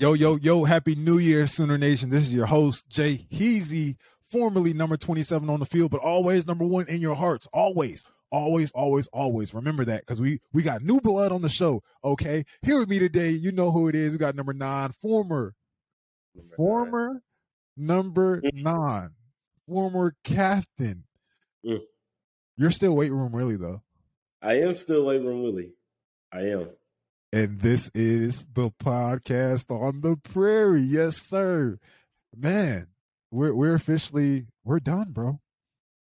Yo, yo, yo, happy new year, Sooner Nation. This is your host, Jay Heasy, formerly number 27 on the field, but always number one in your hearts. Always, always, always, always. Remember that because we we got new blood on the show. Okay. Here with me today, you know who it is. We got number nine, former, number former nine. number nine, former captain. Mm. You're still weight room Willie though. I am still weight room Willie. I am. And this is the podcast on the prairie. Yes, sir. Man, we're we're officially we're done, bro.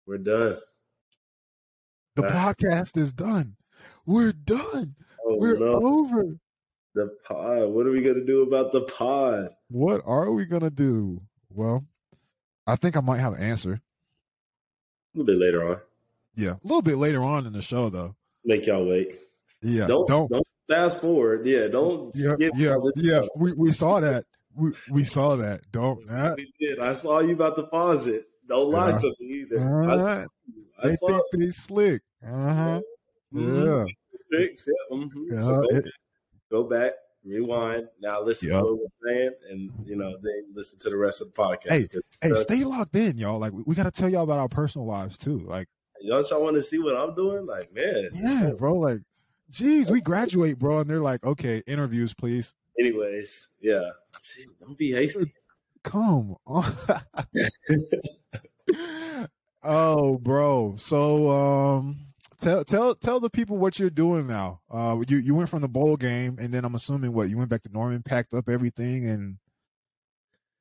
We're done. The podcast is done. We're done. Oh, we're no. over. The pod. What are we gonna do about the pod? What are we gonna do? Well, I think I might have an answer. A little bit later on. Yeah, a little bit later on in the show, though. Make y'all wait. Yeah, don't don't, don't fast forward. Yeah, don't. Yeah, yeah, yeah. We we saw that. We we saw that. Don't. That. We did. I saw you about to pause it. Don't lie yeah. to me either. All right. I, they think they slick. Uh huh. Mm-hmm. Yeah. Mm-hmm. yeah. So go, go, back, rewind. Now listen yep. to what we're saying, and you know, then listen to the rest of the podcast. Hey, hey, stay locked in, y'all. Like we, we got to tell y'all about our personal lives too. Like, y'all, y'all want to see what I'm doing? Like, man, yeah, bro. Like, geez, we graduate, bro, and they're like, okay, interviews, please. Anyways, yeah, don't be hasty. Come on. oh, bro. So, um, tell tell tell the people what you're doing now. Uh, you you went from the bowl game, and then I'm assuming what you went back to Norman, packed up everything, and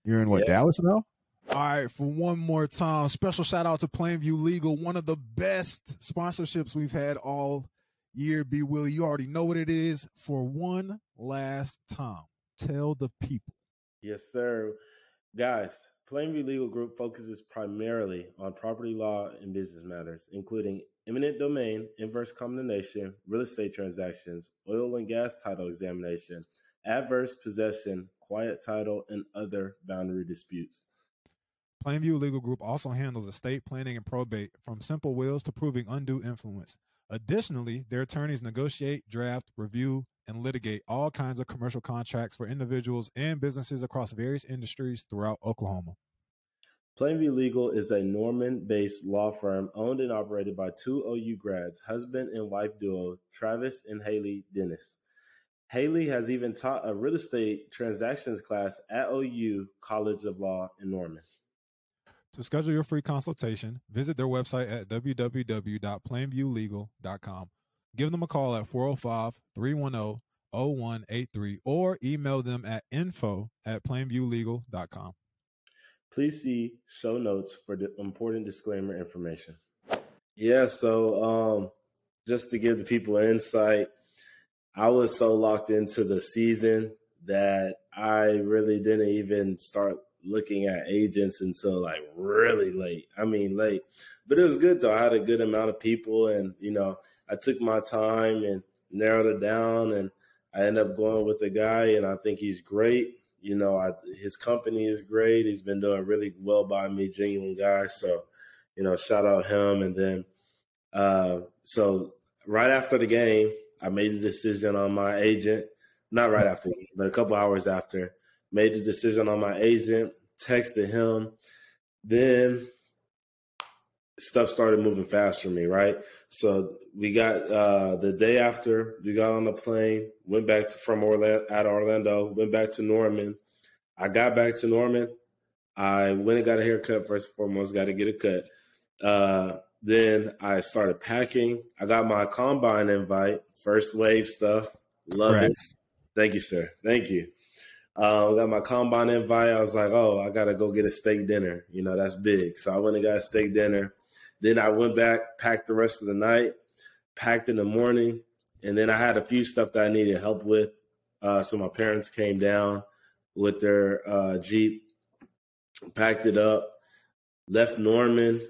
you're in what yeah. Dallas now. All right, for one more time, special shout out to Plainview Legal, one of the best sponsorships we've had all year. B Willie, you already know what it is. For one last time, tell the people. Yes, sir. Guys, Plainview Legal Group focuses primarily on property law and business matters, including eminent domain, inverse condemnation, real estate transactions, oil and gas title examination, adverse possession, quiet title, and other boundary disputes. Plainview Legal Group also handles estate planning and probate, from simple wills to proving undue influence. Additionally, their attorneys negotiate, draft, review, and litigate all kinds of commercial contracts for individuals and businesses across various industries throughout Oklahoma. Plainview Legal is a Norman based law firm owned and operated by two OU grads, husband and wife duo, Travis and Haley Dennis. Haley has even taught a real estate transactions class at OU College of Law in Norman. To schedule your free consultation, visit their website at www.plainviewlegal.com. Give them a call at 405 310 0183 or email them at info at plainviewlegal.com. Please see show notes for the important disclaimer information. Yeah, so um, just to give the people insight, I was so locked into the season that I really didn't even start looking at agents until like really late. I mean, late, but it was good though. I had a good amount of people, and you know, I took my time and narrowed it down, and I ended up going with a guy, and I think he's great. You know, I, his company is great. He's been doing really well by me, genuine guy. So, you know, shout out him. And then, uh, so right after the game, I made the decision on my agent. Not right after, but a couple hours after made the decision on my agent, texted him. Then stuff started moving fast for me, right? So we got uh, the day after we got on the plane, went back to, from Orlando at Orlando, went back to Norman. I got back to Norman. I went and got a haircut first and foremost, got to get a cut. Uh, then I started packing. I got my combine invite, first wave stuff. Love it. Thank you, sir. Thank you. Uh, got my combine invite. I was like, oh, I gotta go get a steak dinner. You know, that's big. So I went and got a steak dinner. Then I went back, packed the rest of the night, packed in the morning, and then I had a few stuff that I needed help with. Uh, so my parents came down with their uh, Jeep, packed it up, left Norman,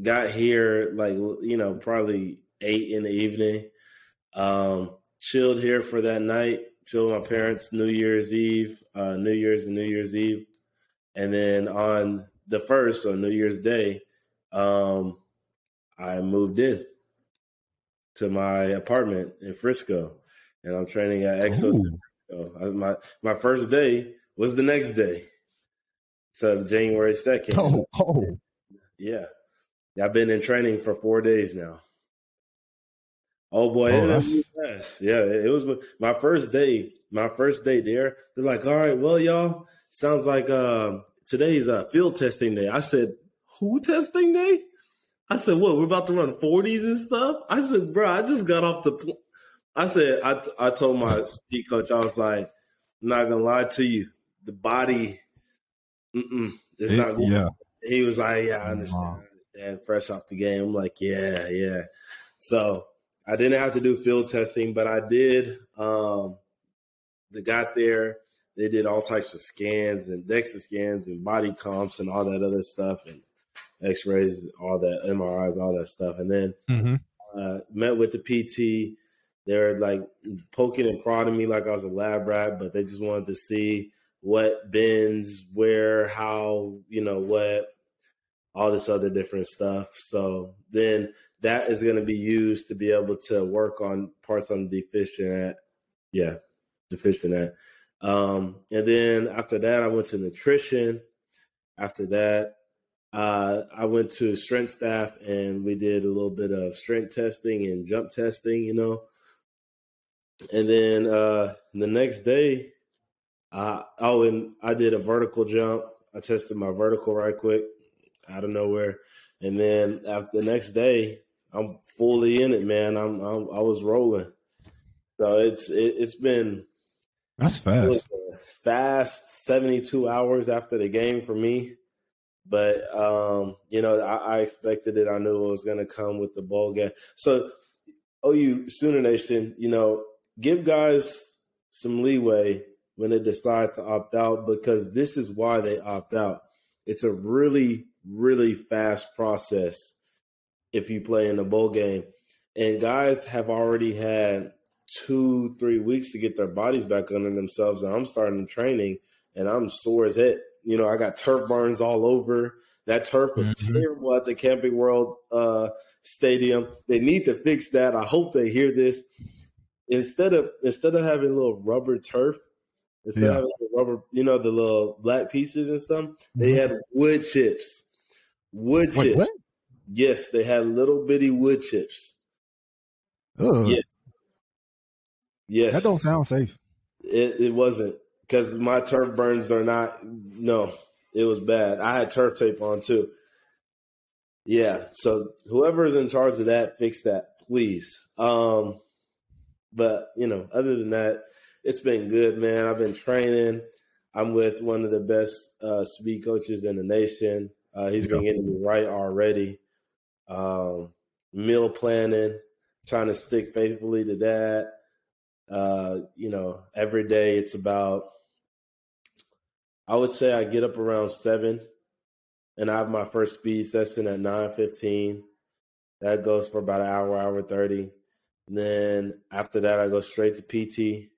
got here like you know probably eight in the evening. Um, chilled here for that night chill with my parents New Year's Eve, uh, New Year's and New Year's Eve, and then on the first, on New Year's Day, um, I moved in to my apartment in Frisco, and I'm training at Exo So I, my my first day was the next day, so January second. Oh, oh, yeah. I've been in training for four days now. Oh boy, Oh, it that's- was fast. Yeah, it was my first day. My first day there. They're like, "All right, well, y'all, sounds like um, today's uh, field testing day." I said, "Who testing day?" I said, "What? We're about to run forties and stuff." I said, "Bro, I just got off the." Pl-. I said, I I told my speed coach, I was like, "I'm not gonna lie to you, the body, mm-mm, it's It- not going yeah. he was like, "Yeah, I understand. Wow. Understand." Fresh off the game, I'm like, "Yeah, yeah." So I didn't have to do field testing, but I did. Um, they got there. They did all types of scans and DEXA scans and body comps and all that other stuff and X-rays, all that MRIs, all that stuff, and then hmm uh, met with the PT. They're like poking and prodding me like I was a lab rat, but they just wanted to see what bends, where, how, you know, what, all this other different stuff. So then that is going to be used to be able to work on parts I'm deficient at. Yeah, deficient at. Um, and then after that, I went to nutrition. After that, uh, I went to strength staff and we did a little bit of strength testing and jump testing, you know. And then uh, the next day, uh, oh, and I did a vertical jump. I tested my vertical right quick out of nowhere. And then after the next day, I'm fully in it, man. I'm, I'm I was rolling. So it's it, it's been That's fast. fast 72 hours after the game for me. But, um, you know, I, I expected it. I knew it was going to come with the ball game. So, OU Sooner Nation, you know, give guys some leeway when they decide to opt out because this is why they opt out. It's a really, really fast process if you play in the bowl game. And guys have already had two, three weeks to get their bodies back under themselves. And I'm starting training and I'm sore as heck. You know, I got turf burns all over. That turf was Mhm. terrible at the Camping World uh, Stadium. They need to fix that. I hope they hear this. Instead of instead of having little rubber turf, instead Yeah. of having the rubber, you know, the little black pieces and stuff, they Mhm. had wood chips. Wood Wait, chips. what? Yes, they had little bitty wood chips. Ugh, Yes. Yes. That don't sound safe. It, it wasn't because my turf burns are not. No, it was bad. I had turf tape on too. Yeah. So whoever is in charge of that, fix that, please. Um, but you know, other than that, it's been good, man. I've been training. I'm with one of the best uh, speed coaches in the nation. Uh, he's been getting me right already. Um, meal planning, trying to stick faithfully to that. Uh, you know, every day it's about, I would say I get up around seven and I have my first speed session at 9.15. That goes for about an hour, hour 30. And then after that, I go straight to PT,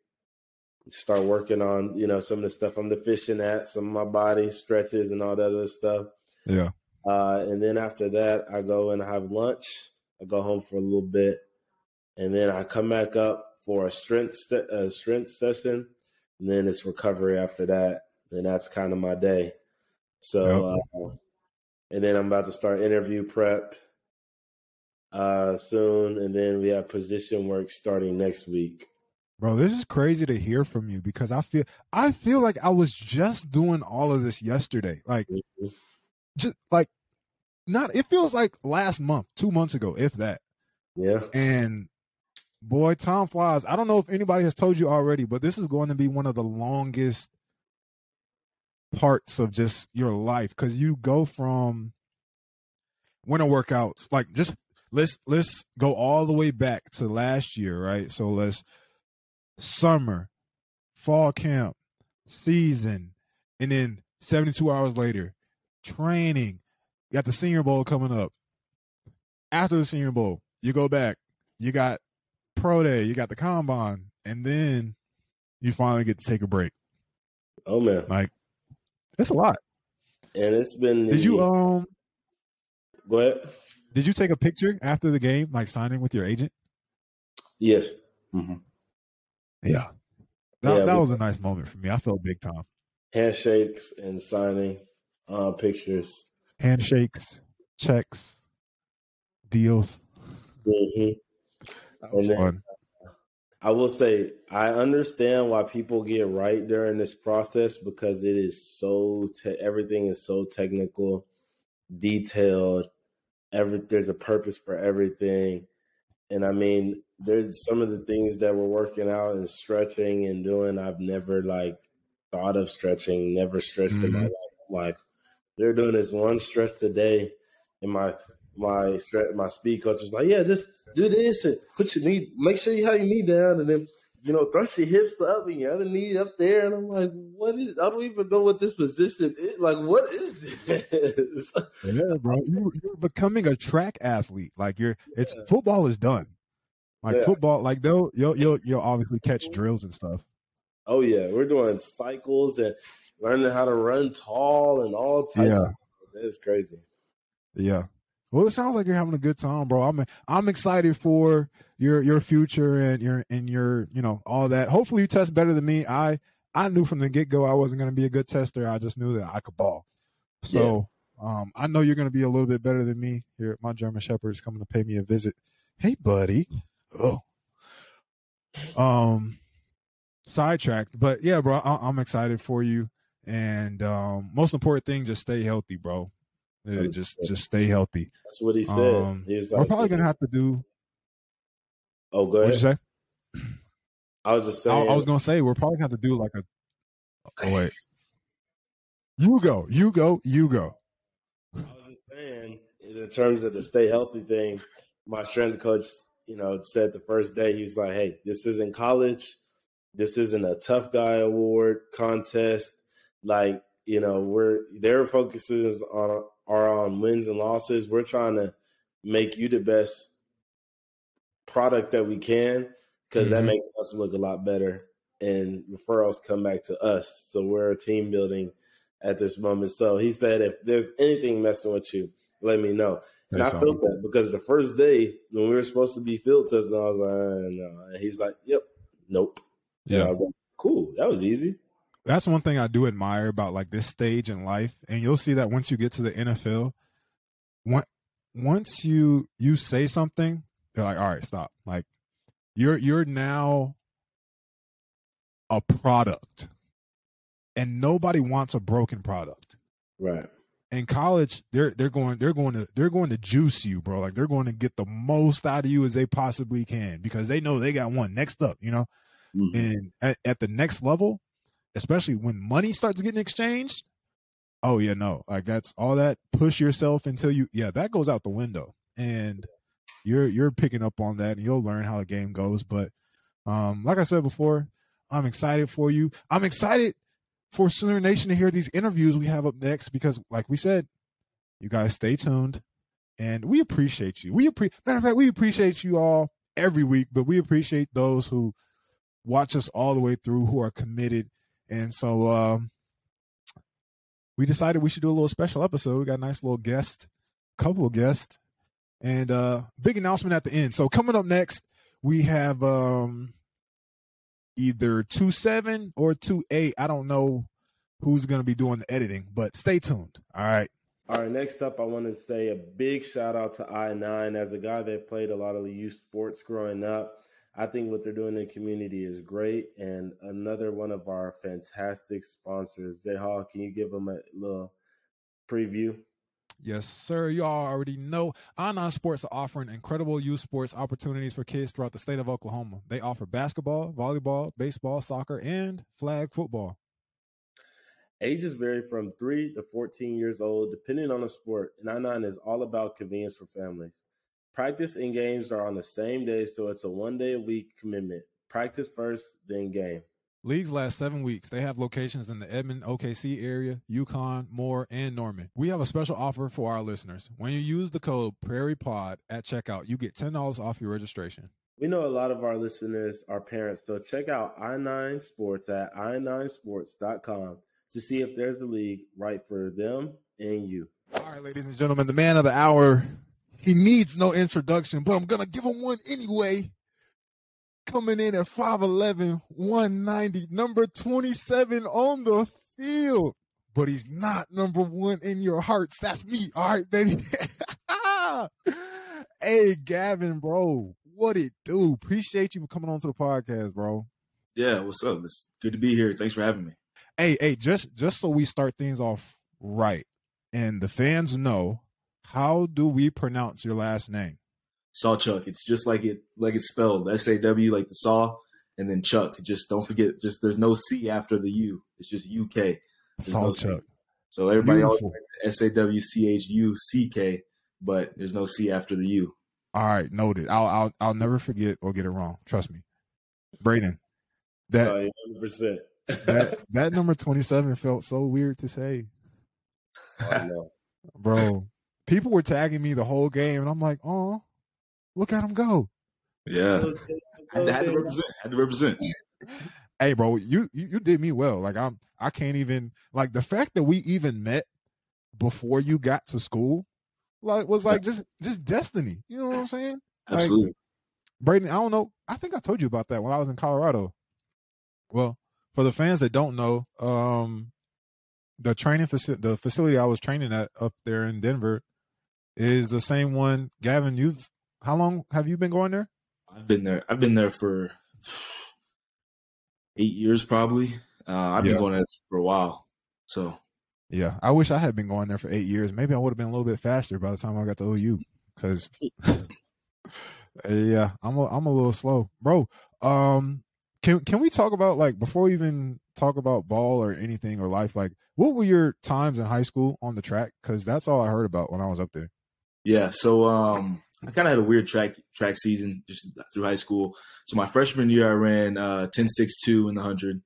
start working on, you know, some of the stuff I'm deficient at, some of my body stretches and all that other stuff. Yeah. Uh, and then after that, I go and have lunch. I go home for a little bit, and then I come back up for a strength st- a strength session, and then it's recovery after that. And that's kind of my day. So, uh, and then I'm about to start interview prep uh, soon, and then we have position work starting next week. Bro, this is crazy to hear from you because I feel I feel like I was just doing all of this yesterday. Like Mhm. Just like not it feels like last month, 2 months ago, if that. Yeah, And boy, Tom flies. I don't know if anybody has told you already, but this is going to be one of the longest parts of just your life cuz you go from winter workouts like just let's let's go all the way back to last year, right? So let's summer, fall camp, season, and then 72 hours later, training. You got the senior bowl coming up. After the senior bowl, you go back. You got pro day, you got the combine, and then you finally get to take a break. oh man, Like it's a lot. and it's been. Did you the- um go ahead? did you take a picture after the game, like signing with your agent? Yes. hmm Yeah. that, yeah, that was a nice moment for me. I felt big time. Handshakes and signing uh, pictures. Handshakes, checks, deals. Mm-hmm. That was then, fun. I will say I understand why people get right during this process because it is so te- everything is so technical, detailed. Every there's a purpose for everything, and I mean there's some of the things that we're working out and stretching and doing. I've never like thought of stretching, never stretched mm-hmm. in my mm-hmm. life. Like they're doing this one stretch today, day, and my my my speed coach was like, "Yeah, just do this and put your knee, make sure you have your knee down, and then you know thrust your hips up and your other knee up there." And I'm like, "What is? I don't even know what this position is. Like, what is this?" yeah, bro, you, are becoming a track athlete. Like you're, it's yeah. football is done. Like yeah. football, like they'll you'll you'll you'll obviously catch drills and stuff. Oh yeah, we're doing cycles and learning how to run tall and all types. Yeah, it's crazy. Yeah, well, it sounds like you're having a good time, bro. I'm I'm excited for your your future and your and your you know all that. Hopefully, you test better than me. I I knew from the get go I wasn't going to be a good tester. I just knew that I could ball. So yeah. um, I know you're going to be a little bit better than me. Here, my German Shepherd is coming to pay me a visit. Hey, buddy. Oh. Um, sidetracked, but yeah, bro. I, am excited for you. And um, most important thing, just stay healthy, bro. Yeah, just just stay healthy. That's what he said. Um, He's like, we're probably gonna have to do. Oh, go ahead. What'd you say? I was just saying. I, I was gonna say we're probably gonna have to do like a. Oh wait. you go. You go. You go. I was just saying, in terms of the stay healthy thing, my strength coach, you know, said the first day he was like, "Hey, this isn't college. This isn't a tough guy award contest. Like, you know, we're their focus is on are on wins and losses. We're trying to make you the best product that we can because mm-hmm. that makes us look a lot better and referrals come back to us. So we're a team building at this moment. So he said, if there's anything messing with you, let me know. And That's I felt that because the first day when we were supposed to be field testing, I was like, uh, no. And he's like, yep, nope. Yeah. And I was like, cool. That was easy that's one thing I do admire about like this stage in life, and you'll see that once you get to the NFL, once you you say something, they're like, all right, stop. Like you're you're now a product, and nobody wants a broken product. Right. In college, they're they're going they're going to they're going to juice you, bro. Like they're going to get the most out of you as they possibly can because they know they got one next up, you know. Mm-hmm. And at, at the next level, especially when money starts getting exchanged, oh yeah, no, like that's all that push yourself until you, yeah, that goes out the window, and you're you're picking up on that, and you'll learn how the game goes. But um, like I said before, I'm excited for you. I'm excited for Sooner Nation to hear these interviews we have up next because, like we said, you guys stay tuned, and we appreciate you. We appreciate matter of fact, we appreciate you all every week, but we appreciate those who watch us all the way through, who are committed and so um, we decided we should do a little special episode. We got a nice little guest, couple of guests, and uh, big announcement at the end. So coming up next, we have um, either two seven or two eight. I don't know who's going to be doing the editing, but stay tuned. All right. All right, next up, I want to say a big shout out to I nine as a guy that played a lot of the youth sports growing up. I think what they're doing in the community is great. And another one of our fantastic sponsors, Jay Hall, can you give them a little preview? Yes, sir. You all already know I9 Sports are offering incredible youth sports opportunities for kids throughout the state of Oklahoma. They offer basketball, volleyball, baseball, soccer, and flag football. Ages vary from 3 to 14 years old, depending on the sport, and I9 is all about convenience for families. Practice and games are on the same day, so it's a one day a week commitment. Practice first, then game. Leagues last seven weeks. They have locations in the Edmond, OKC area, Yukon, Moore, and Norman. We have a special offer for our listeners. When you use the code PrairiePod at checkout, you get $10 off your registration. We know a lot of our listeners are parents, so check out i9 Sports at i9sports.com to see if there's a league right for them and you. All right, ladies and gentlemen, the man of the hour he needs no introduction, but I'm going to give him one anyway. coming in at 5'11, 190, number 27 on the field. But he's not number one in your hearts. That's me. All right, baby. hey, Gavin, bro. What it do? Appreciate you for coming on to the podcast, bro. Yeah, what's up? It's good to be here. Thanks for having me. Hey, hey, just just so we start things off right and the fans know, how do we pronounce your last name? Sawchuk. It's just like it like it's spelled. S A W like the saw and then Chuck. Just don't forget just there's no C after the U. It's just U K. Sawchuk. No so everybody Beautiful. always S A W C H U C K, but there's no C after the U. All right, noted. I'll I'll I'll never forget or get it wrong. Trust me. Brayden. That uh, 100%. that that number 27 felt so weird to say. I know. Bro, people were tagging me the whole game and I'm like, "Oh, look at him go." Yeah. I had to represent. Had to represent. Hey, bro, you, you you did me well. Like I'm I can't even like the fact that we even met before you got to school like was like just just destiny. You know what I'm saying? Absolutely. Like, Brayden, I don't know. I think I told you about that when I was in Colorado. Well, for the fans that don't know, um, the training facility, the facility I was training at up there in Denver, is the same one. Gavin, you've how long have you been going there? I've been there. I've been there for eight years, probably. Uh, I've yeah. been going there for a while. So yeah, I wish I had been going there for eight years. Maybe I would have been a little bit faster by the time I got to OU. Because, yeah, I'm a, I'm a little slow, bro. Um, can can we talk about like before we even talk about ball or anything or life? Like, what were your times in high school on the track? Because that's all I heard about when I was up there. Yeah, so um, I kind of had a weird track track season just through high school. So my freshman year, I ran uh, 10 6 2 in the 100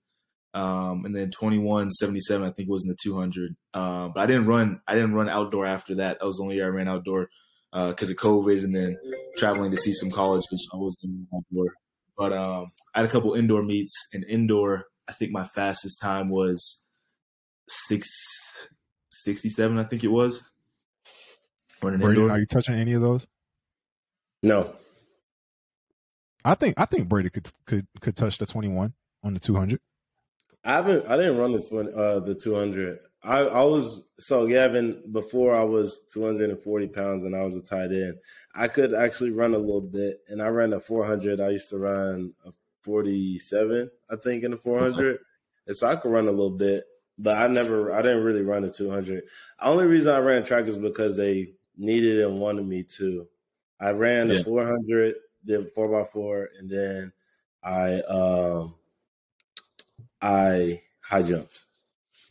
um, and then 2177 I think was in the 200. Uh, but I didn't run I didn't run outdoor after that. That was the only year I ran outdoor because uh, of COVID and then traveling to see some colleges. So I wasn't outdoor. But um, I had a couple indoor meets and indoor. I think my fastest time was six sixty seven. I think it was. Brady, are you touching any of those? No. I think I think Brady could could could touch the twenty one on the two hundred. I haven't. I didn't run this one. Uh, the two hundred. I I was so Gavin before I was two hundred and forty pounds and I was a tight end. I could actually run a little bit, and I ran a four hundred. I used to run a forty seven, I think, in the four hundred, and so I could run a little bit. But I never. I didn't really run a two hundred. The only reason I ran track is because they needed and wanted me to. I ran the yeah. four hundred, did four by four, and then I um I high jumped.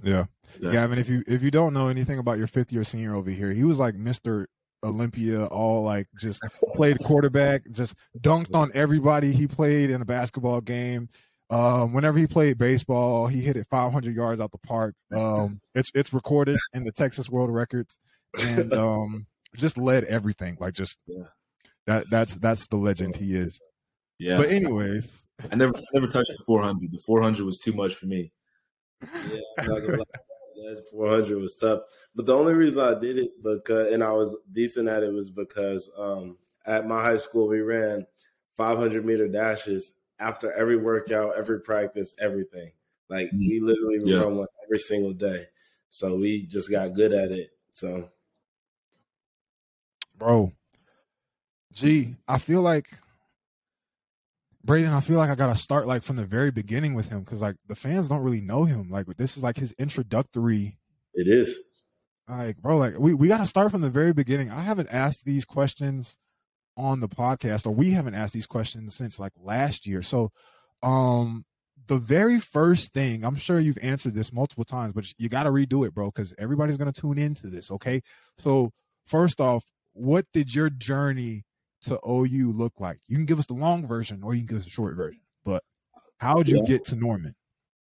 Yeah. yeah. Gavin, if you if you don't know anything about your fifth year senior over here, he was like Mr. Olympia, all like just played quarterback, just dunked on everybody he played in a basketball game. Um, whenever he played baseball, he hit it 500 yards out the park. Um, it's it's recorded in the Texas World Records, and um, just led everything. Like just yeah. that that's that's the legend he is. Yeah. But anyways, I never never touched the 400. The 400 was too much for me. Yeah, that 400 was tough. But the only reason I did it because and I was decent at it was because um, at my high school we ran 500 meter dashes after every workout, every practice, everything. Like mm-hmm. we literally yeah. run one every single day. So we just got good at it. So, bro, gee, I feel like Brayden, I feel like I gotta start like from the very beginning with him because like the fans don't really know him. Like this is like his introductory. It is. Like, bro, like we, we gotta start from the very beginning. I haven't asked these questions on the podcast, or we haven't asked these questions since like last year. So um the very first thing, I'm sure you've answered this multiple times, but you gotta redo it, bro, because everybody's gonna tune into this, okay? So first off, what did your journey to OU look like? You can give us the long version or you can give us a short version. But how did you yeah. get to Norman?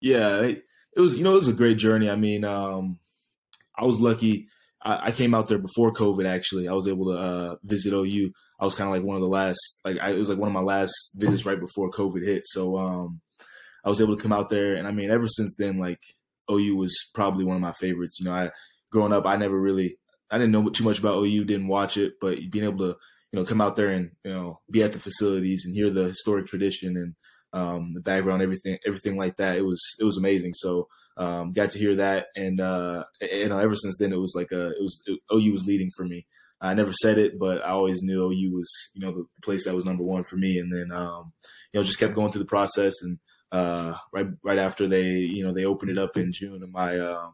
Yeah, it, it, was you know it was a great journey. I mean, um, I was lucky. I, I, came out there before COVID. Actually, I was able to uh, visit OU. I was kind of like one of the last. Like I, it was like one of my last visits right before COVID hit. So um, I was able to come out there, and I mean, ever since then, like OU was probably one of my favorites. You know, I growing up, I never really, I didn't know too much about OU, didn't watch it, but being able to you know come out there and you know be at the facilities and hear the historic tradition and um, the background, everything, everything like that. It was it was amazing. So um, got to hear that, and uh, and ever since then, it was like a it was it, OU was leading for me. I never said it, but I always knew OU was you know the, place that was number one for me. And then um, you know just kept going through the process, and uh, right right after they you know they opened it up in June my um,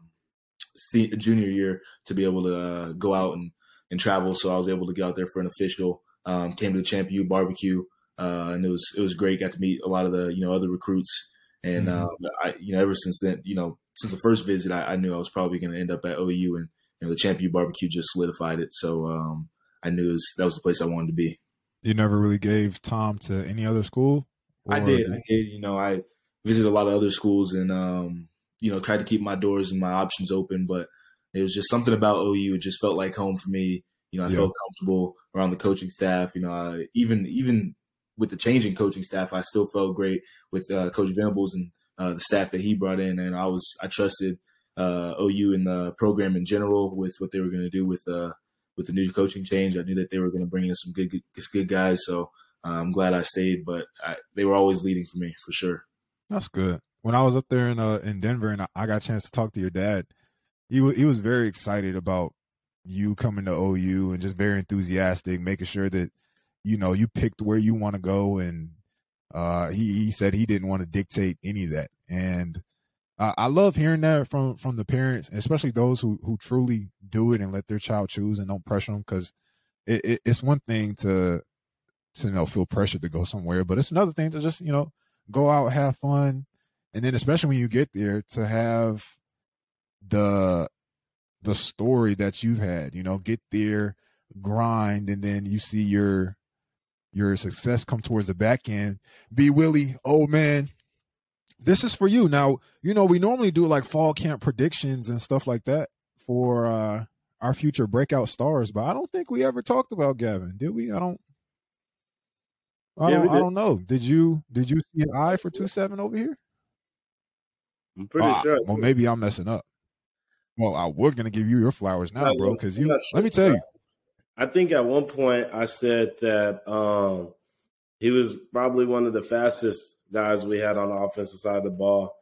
junior year to be able to uh, go out and and travel. So I was able to get out there for an official. Um, came to the Champ U barbecue uh, and it was it was great. Got to meet a lot of the you know other recruits, and mm-hmm. uh, I you know ever since then you know since the first visit I, I knew I was probably going to end up at OU, and you know the Champ U barbecue just solidified it. So um, I knew was, that was the place I wanted to be. You never really gave Tom to any other school. Or? I did. I did. You know, I visited a lot of other schools, and um, you know, tried to keep my doors and my options open, but it was just something about OU. It just felt like home for me. You know, I yeah. felt comfortable around the coaching staff. You know, I, even even with the changing coaching staff, I still felt great with uh, Coach Venables and uh, the staff that he brought in, and I was I trusted uh, OU and the program in general with what they were going to do with uh, with the new coaching change. I knew that they were going to bring in some good, good, good guys, so uh, I'm glad I stayed. But I, they were always leading for me for sure. That's good. When I was up there in uh, in Denver and I got a chance to talk to your dad, he was he was very excited about you coming to OU and just very enthusiastic, making sure that you know, you picked where you want to go, and uh, he he said he didn't want to dictate any of that, and uh, I love hearing that from from the parents, especially those who who truly do it and let their child choose and don't pressure them, because it, it, it's one thing to to you know feel pressured to go somewhere, but it's another thing to just you know go out, have fun, and then especially when you get there to have the the story that you've had, you know, get there, grind, and then you see your your success come towards the back end. B Willie, oh man, this is for you. Now, you know, we normally do like fall camp predictions and stuff like that for uh our future breakout stars, but I don't think we ever talked about Gavin, did we? I don't I yeah, don't I don't know. Did you did you see an eye for two seven over here? I'm pretty ah, sure. Well, maybe I'm messing up. Well, I, we're gonna give you your flowers now, bro, because you. Sure. Let me tell you, I think at one point I said that um, he was probably one of the fastest guys we had on the offensive side of the ball,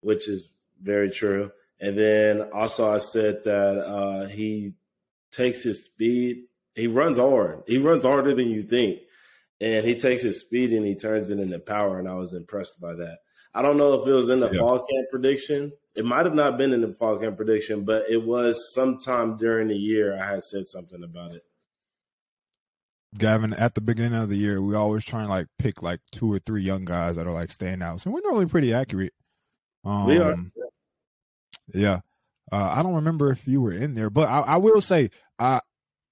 which is very true. And then also I said that uh, he takes his speed. He runs hard. He runs harder than you think. And he takes his speed and he turns it into power. And I was impressed by that. I don't know if it was in the yeah. fall camp prediction. It might have not been in the fall camp prediction, but it was sometime during the year I had said something about it. Gavin, at the beginning of the year, we always try and like pick like two or three young guys that are like staying out. So we're normally pretty accurate. Um, we are. Yeah. Uh, I don't remember if you were in there, but I, I will say I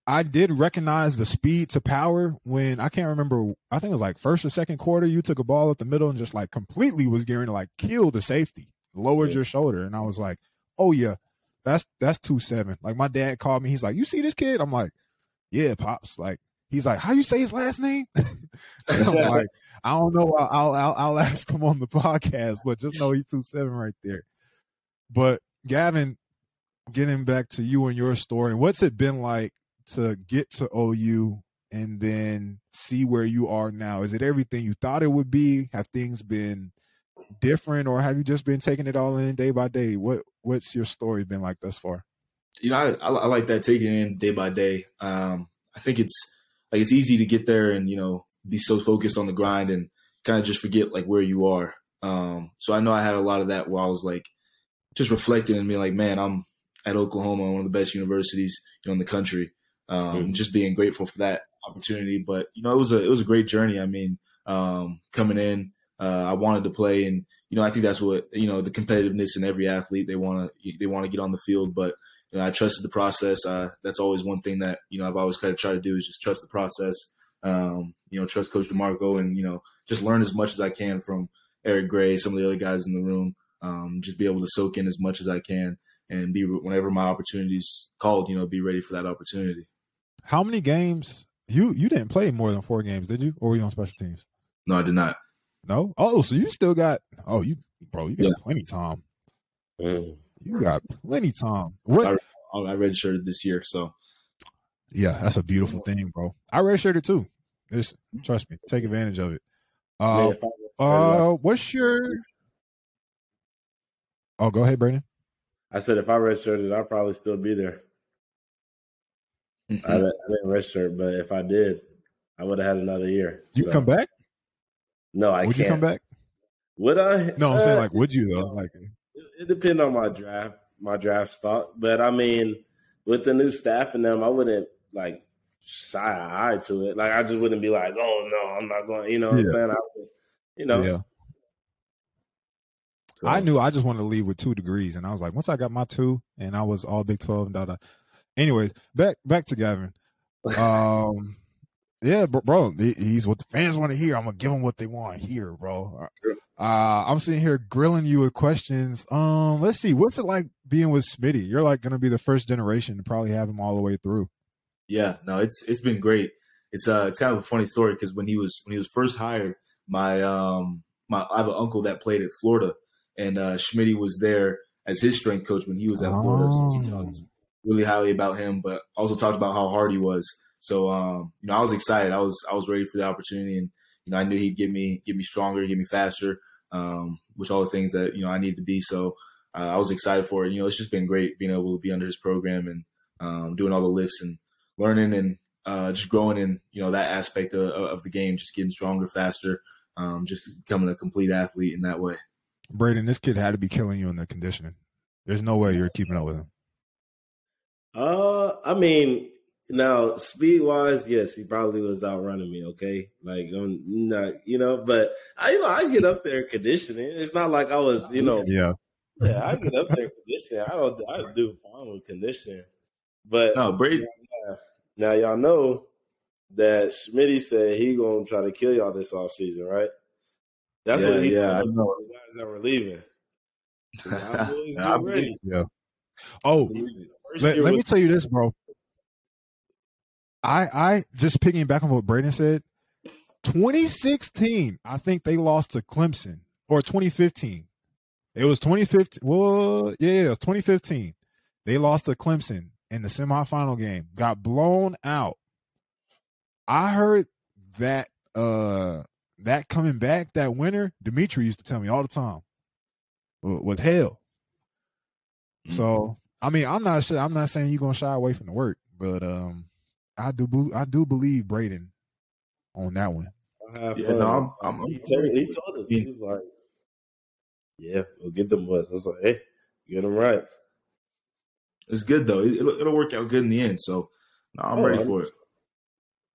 I did recognize the speed to power when I can't remember. I think it was like first or second quarter. You took a ball up the middle and just like completely was gearing to like kill the safety, lowered yeah. your shoulder, and I was like, oh yeah, that's that's two seven. Like my dad called me. He's like, you see this kid? I'm like, yeah, pops. Like he's like, "How you say his last name?" I'm like, "I don't know. I'll, I'll I'll ask him on the podcast, but just know he's two seven right there." But Gavin, getting back to you and your story, what's it been like to get to OU and then see where you are now? Is it everything you thought it would be? Have things been different, or have you just been taking it all in day by day? What What's your story been like thus far? You know, I, I like that taking in day by day. Um, I think it's like it's easy to get there and you know be so focused on the grind and kind of just forget like where you are. Um, so I know I had a lot of that while I was like just reflecting and being like, man, I'm at Oklahoma, one of the best universities you know in the country. Um. Just being grateful for that opportunity. But you know, it was a it was a great journey. I mean, um, coming in, uh, I wanted to play, and you know, I think that's what you know the competitiveness in every athlete. They want to they want to get on the field, but you know, I trusted the process. Uh, that's always one thing that you know I've always kind of tried to do is just trust the process. Um, you know, trust Coach DeMarco, and you know, just learn as much as I can from Eric Gray, some of the other guys in the room. Um, just be able to soak in as much as I can, and be whenever my opportunities called, you know, be ready for that opportunity. How many games you you didn't play more than four games, did you? Or were you on special teams? No, I did not. No. Oh, so you still got? Oh, you bro, you got yeah. plenty time. Mm. You got plenty time. What? I, I redshirted this year, so. Yeah, that's a beautiful thing, bro. I redshirted too. Just trust me, take advantage of it. Uh, Man, if I redshirted, uh, what's your? Oh, go ahead, Brandon. I said if I redshirted, I'd probably still be there. I, Mhm. didn't- I didn't redshirt, but if I did, I would have had another year. You So, come back? No, I would can't. Would you come back? Would I? No, I'm saying Uh, like, would you though? Like, it, it depends on my draft, my draft stock. But I mean, with the new staff and them, I wouldn't like shy eye to it. Like I just wouldn't be like, oh no, I'm not going. You know what Yeah. I'm saying? I would, you know. yeah. so- I knew I just wanted to leave with two degrees, and I was like, once I got my two, and I was all Big Twelve and da da. Anyways, back back to Gavin. Um, yeah, bro, bro, he's what the fans want to hear. I'm gonna give them what they want to hear, bro. Uh, I'm sitting here grilling you with questions. Um, let's see, what's it like being with Schmitty? You're like gonna be the first generation to probably have him all the way through. Yeah, no, it's it's been great. It's uh it's kind of a funny story because when he was when he was first hired, my um my I have an uncle that played at Florida, and uh Schmitty was there as his strength coach when he was at Florida. So he Oh. talked really highly about him, but also talked about how hard he was. So um you know I was excited. I was I was ready for the opportunity, and you know I knew he'd get me get me stronger, get me faster, um which all the things that you know I need to be. So uh, I was excited for it. You know it's just been great being able to be under his program and um doing all the lifts and learning and uh, just growing in you know that aspect of, of the game, just getting stronger, faster, um, just becoming a complete athlete in that way. Brayden, this kid had to be killing you in the conditioning. There's no way you're keeping up with him. Uh, I mean, now speed wise, yes, he probably was outrunning me. Okay, like I'm not, you know, but I, you know, I get up there conditioning. It's not like I was, you know, Yeah, yeah, I get up there conditioning. I don't, I do fine with conditioning, but No, Brady. now y'all know that Schmitty said he gonna try to kill y'all this off season, right? That's Yeah, what he yeah, told I us, know. the guys that were leaving. So y'all boys I get ready. Oh, Let, let me tell you this, bro. I I just picking back on what Brayden said. 2016, I think they lost to Clemson, or 2015. It was 2015. Well, yeah, yeah, it was 2015. They lost to Clemson in the semifinal game. Got blown out. I heard that uh that coming back that winter. Dimitri used to tell me all the time was hell. So I mean, I'm not sure. I'm not saying you're gonna shy away from the work, but um, I do. I do believe Brayden on that one. I have Yeah, fun. no, I'm- I'm- he, told, he told us Yeah. he was like, "Yeah, we'll get them boys." I was like, "Hey, get them right." it's good though. It, will it'll work out good in the end. So no, I'm Oh, ready for it.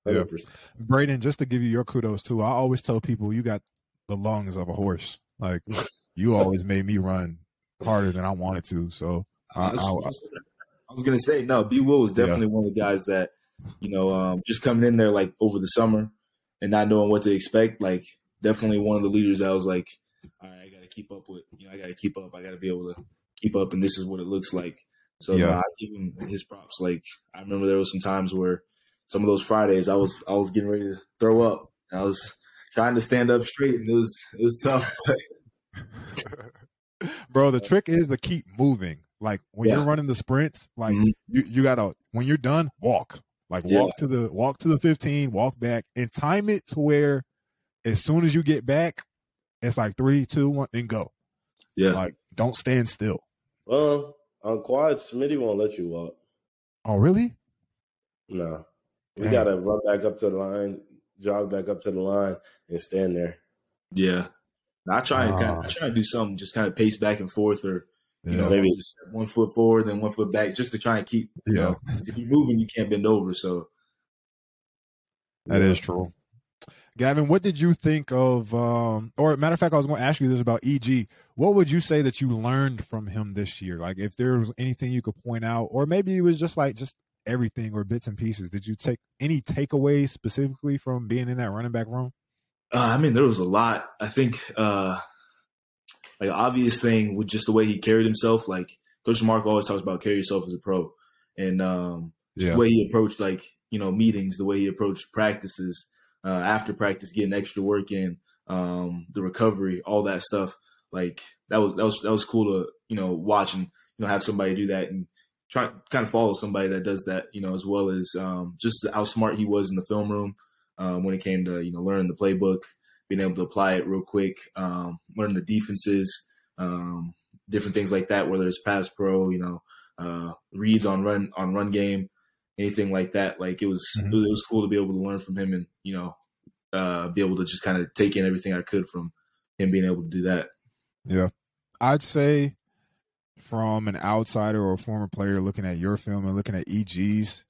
Yeah. 100%. Brayden, just to give you your kudos too. I always tell people you got the lungs of a horse. Like you always made me run harder than I wanted to. So I, I, I was gonna say no. B. Will was definitely one of the guys that you know um, just coming in there like over the summer and not knowing what to expect. Like definitely one of the leaders that was like, all right, I got to keep up with. You know, I got to keep up. I got to be able to keep up, and this is what it looks like. So Yeah. no, I give him his props. Like I remember there was some times where some of those Fridays I was I was getting ready to throw up. I was trying to stand up straight, and it was it was tough. bro, the trick is to keep moving. Like when Yeah. you're running the sprints, like Mhm. you, you gotta when you're done, walk. Like Yeah. walk to the walk to the 15, walk back, and time it to where as soon as you get back, it's like three, two, one, and go. yeah, Like don't stand still. Well, on quad, Schmitty won't let you walk. Oh, really? No, we Dang. got to run back up to the line, jog back up to the line, and stand there. yeah. I try and kind of, I try to do something, just kind of pace back and forth, or you know, Maybe. just one foot forward, then one foot back, just to try and keep. You Yeah. know, 'cause if you're moving, you can't bend over. So That Yeah. is true. Gavin, what did you think of um or matter of fact I was going to ask you this about EG. What would you say that you learned from him this year? Like if there was anything you could point out or maybe it was just like just everything or bits and pieces. Did you take any takeaways specifically from being in that running back room? uh, I mean, there was a lot. I think uh like obvious thing with just the way he carried himself. Like Coach Mark always talks about carry yourself as a pro, and um, the way he approached like you know meetings, the way he approached practices, uh, after practice, getting extra work in, um, the recovery, all that stuff. Like that was that was that was cool to you know watch and you know have somebody do that and try kind of follow somebody that does that, you know, as well as um, just how smart he was in the film room um, when it came to you know learning the playbook, being able to apply it real quick, um, learning the defenses, um, different things like that. Whether it's pass pro, you know, uh, reads on run on run game, anything like that. Like it was mm-hmm. it was cool to be able to learn from him and you know uh, be able to just kind of take in everything I could from him being able to do that. Yeah, I'd say from an outsider or a former player looking at your film and looking at EG's,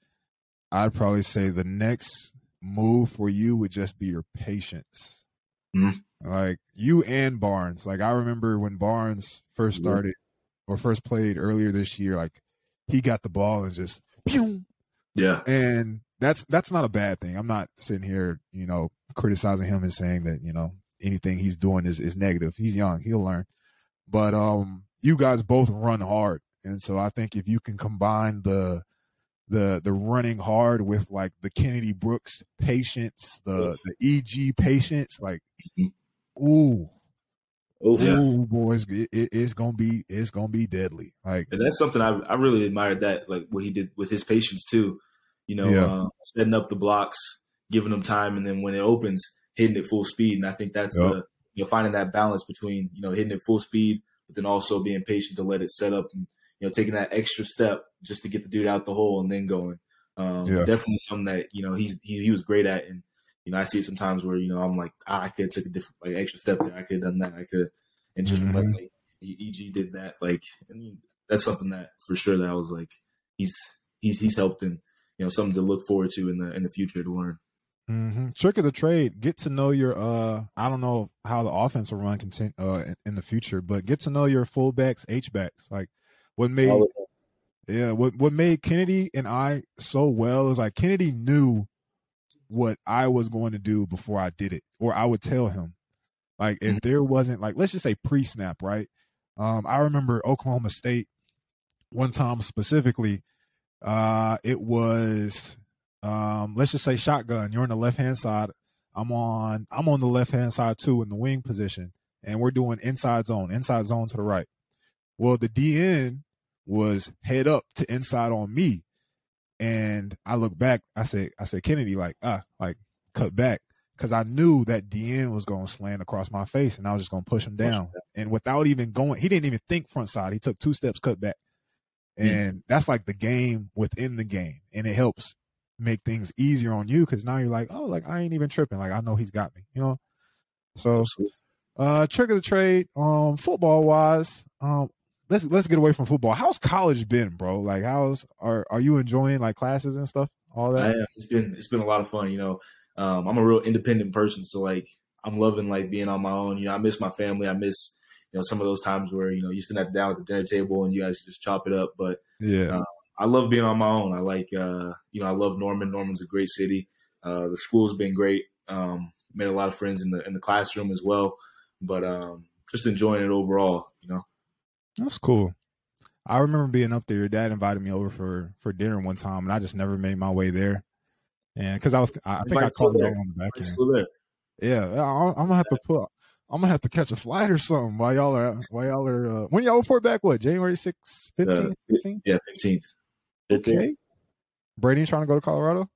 I'd probably say the next move for you would just be your patience. Mm-hmm. Like you and Barnes. Like I remember when Barnes first mm-hmm. started or first played earlier this year, like he got the ball and just pew. Yeah. And that's that's not a bad thing. I'm not sitting here, you know, criticizing him and saying that, you know, anything he's doing is, is negative. He's young, he'll learn. But um you guys both run hard. And so I think if you can combine the the the running hard with like the Kennedy Brooks patience, the the EG patience, like mm-hmm. ooh, Ooh, yeah. boys, it, it, it's gonna be it's gonna be deadly. Like, and that's something I I really admired that like what he did with his patience too. You know, yeah. uh, setting up the blocks, giving them time, and then when it opens, hitting it full speed. And I think that's yep. the you know finding that balance between you know hitting it full speed but then also being patient to let it set up and you know taking that extra step just to get the dude out the hole and then going. Um, yeah. Definitely something that you know he's he, he was great at, and you know I see it sometimes where you know I'm like ah, I could have took a different like extra step there, I could have done that, I could and just mm-hmm. like EG did that, like and that's something that for sure that I was like he's he's he's helped and you know something to look forward to in the in the future to learn. Mm-hmm. Trick of the trade: get to know your. uh I don't know how the offense will run content uh in, in the future, but get to know your fullbacks, H backs. Like what made, yeah, what what made Kennedy and I so well is like Kennedy knew what I was going to do before I did it, or I would tell him. Like if mm-hmm. there wasn't like let's just say pre snap, right? Um, I remember Oklahoma State one time specifically. Uh, it was um, let's just say shotgun. You're on the left hand side. I'm on. I'm on the left hand side too in the wing position, and we're doing inside zone, inside zone to the right. Well, the DN was head up to inside on me, and I look back. I said, I said Kennedy, like ah, like cut back because I knew that DN was going to slant across my face, and I was just going to push him down. And without even going, he didn't even think front side. He took two steps, cut back, and yeah. that's like the game within the game, and it helps make things easier on you because now you're like, oh, like I ain't even tripping. Like I know he's got me, you know. So, uh, trick of the trade, um, football wise, um, let's let's get away from football. How's college been, bro? Like, how's are are you enjoying like classes and stuff? All that. I am. It's been it's been a lot of fun. You know, um, I'm a real independent person, so like I'm loving like being on my own. You know, I miss my family. I miss you know some of those times where you know you sit down at the dinner table and you guys just chop it up. But yeah, uh, I love being on my own. I like, uh, you know, I love Norman. Norman's a great city. Uh, the school's been great. Um, made a lot of friends in the in the classroom as well. But um, just enjoying it overall. You know, that's cool. I remember being up there. Your dad invited me over for for dinner one time, and I just never made my way there. And because I was, I, I think I called you on the back end. Yeah, I, am gonna have to put. I'm gonna have to catch a flight or something while y'all are while y'all are. Uh, when y'all report back? What January 6th, 15th, uh, 15th? Yeah, 15th. Okay. Brady trying to go to Colorado?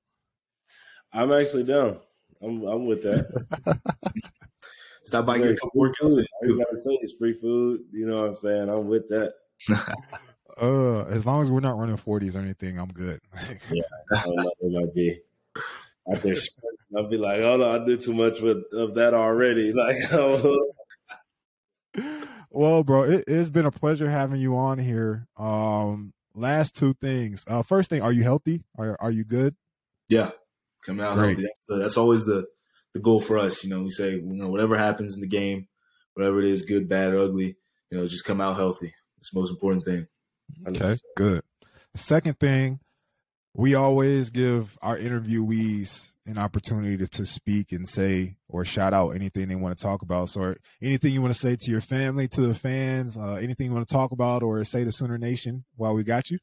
I'm actually down. I'm I'm with that. Stop by your workouts. I gotta say it's free food. You know what I'm saying? I'm with that. uh, as long as we're not running 40s or anything, I'm good. yeah, I don't know. It might be out. I'll be like, oh no, I did too much with of that already. Like, well, bro, it, has been a pleasure having you on here. Um, last two things. Uh, first thing, are you healthy? Are are you good? Yeah, coming out Great. healthy. That's the, that's always the the goal for us. You know, we say you know whatever happens in the game, whatever it is, good, bad, or ugly, you know, just come out healthy. It's the most important thing. Okay, good. Second thing, we always give our interviewees an opportunity to, to speak and say or shout out anything they want to talk about. So, anything you want to say to your family, to the fans, uh, anything you want to talk about or say to Sooner Nation while we got you?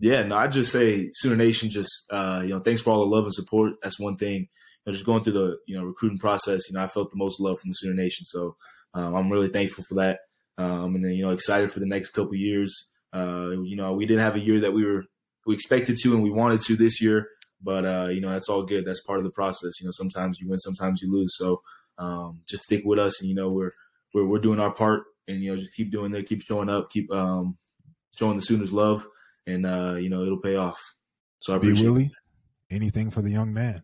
Yeah, no, I just say Sooner Nation. Just uh, you know, thanks for all the love and support. That's one thing. Know, just going through the you know recruiting process. You know, I felt the most love from the Sooner Nation, so um, I'm really thankful for that. Um, and then you know, excited for the next couple years. uh, you know, we didn't have a year that we were we expected to and we wanted to this year, but uh, you know, that's all good. That's part of the process. You know, sometimes you win, sometimes you lose. So um, just stick with us, and you know, we're we're we're doing our part, and you know, just keep doing that, keep showing up, keep um, showing the Sooners love, and uh, you know, it'll pay off. So I appreciate Willie, anything for the young man?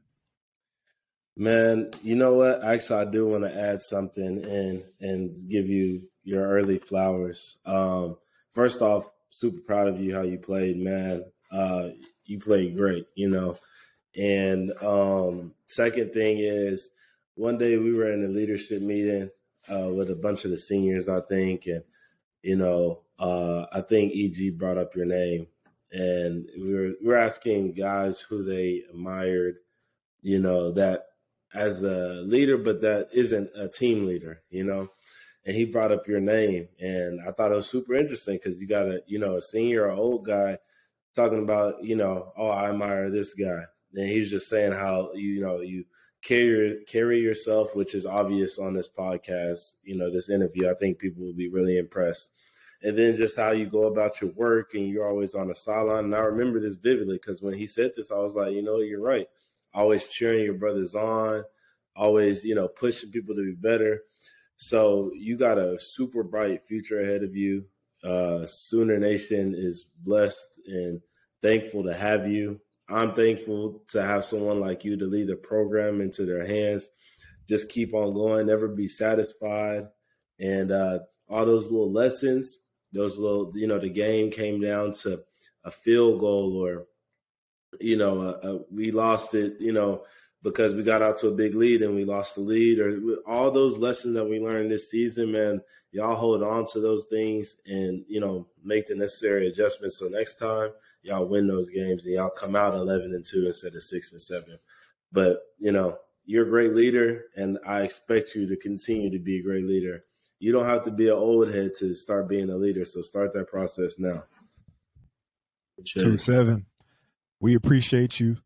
Man, you know what? Actually, I do want to add something and and give you your early flowers. Um, first off, super proud of you how you played, man. Uh, you played great, you know. And um, second thing is, one day we were in a leadership meeting uh, with a bunch of the seniors, I think, and you know, uh, I think EG brought up your name, and we were we were asking guys who they admired, you know, that as a leader, but that isn't a team leader, you know. And he brought up your name, and I thought it was super interesting because you got a you know a senior or old guy talking about you know oh I admire this guy, and he's just saying how you know you carry carry yourself, which is obvious on this podcast, you know this interview. I think people will be really impressed. And then just how you go about your work, and you're always on the sideline. And I remember this vividly because when he said this, I was like, you know, you're right always cheering your brothers on, always, you know, pushing people to be better. So you got a super bright future ahead of you. Uh, Sooner Nation is blessed and thankful to have you. I'm thankful to have someone like you to lead the program into their hands. Just keep on going, never be satisfied. And uh, all those little lessons, those little, you know, the game came down to a field goal or you know, uh, uh, we lost it, you know, because we got out to a big lead and we lost the lead, or all those lessons that we learned this season, man. Y'all hold on to those things and you know make the necessary adjustments so next time y'all win those games and y'all come out eleven and two instead of six and seven. But you know, you're a great leader, and I expect you to continue to be a great leader. You don't have to be an old head to start being a leader, so start that process now. Two seven we appreciate you.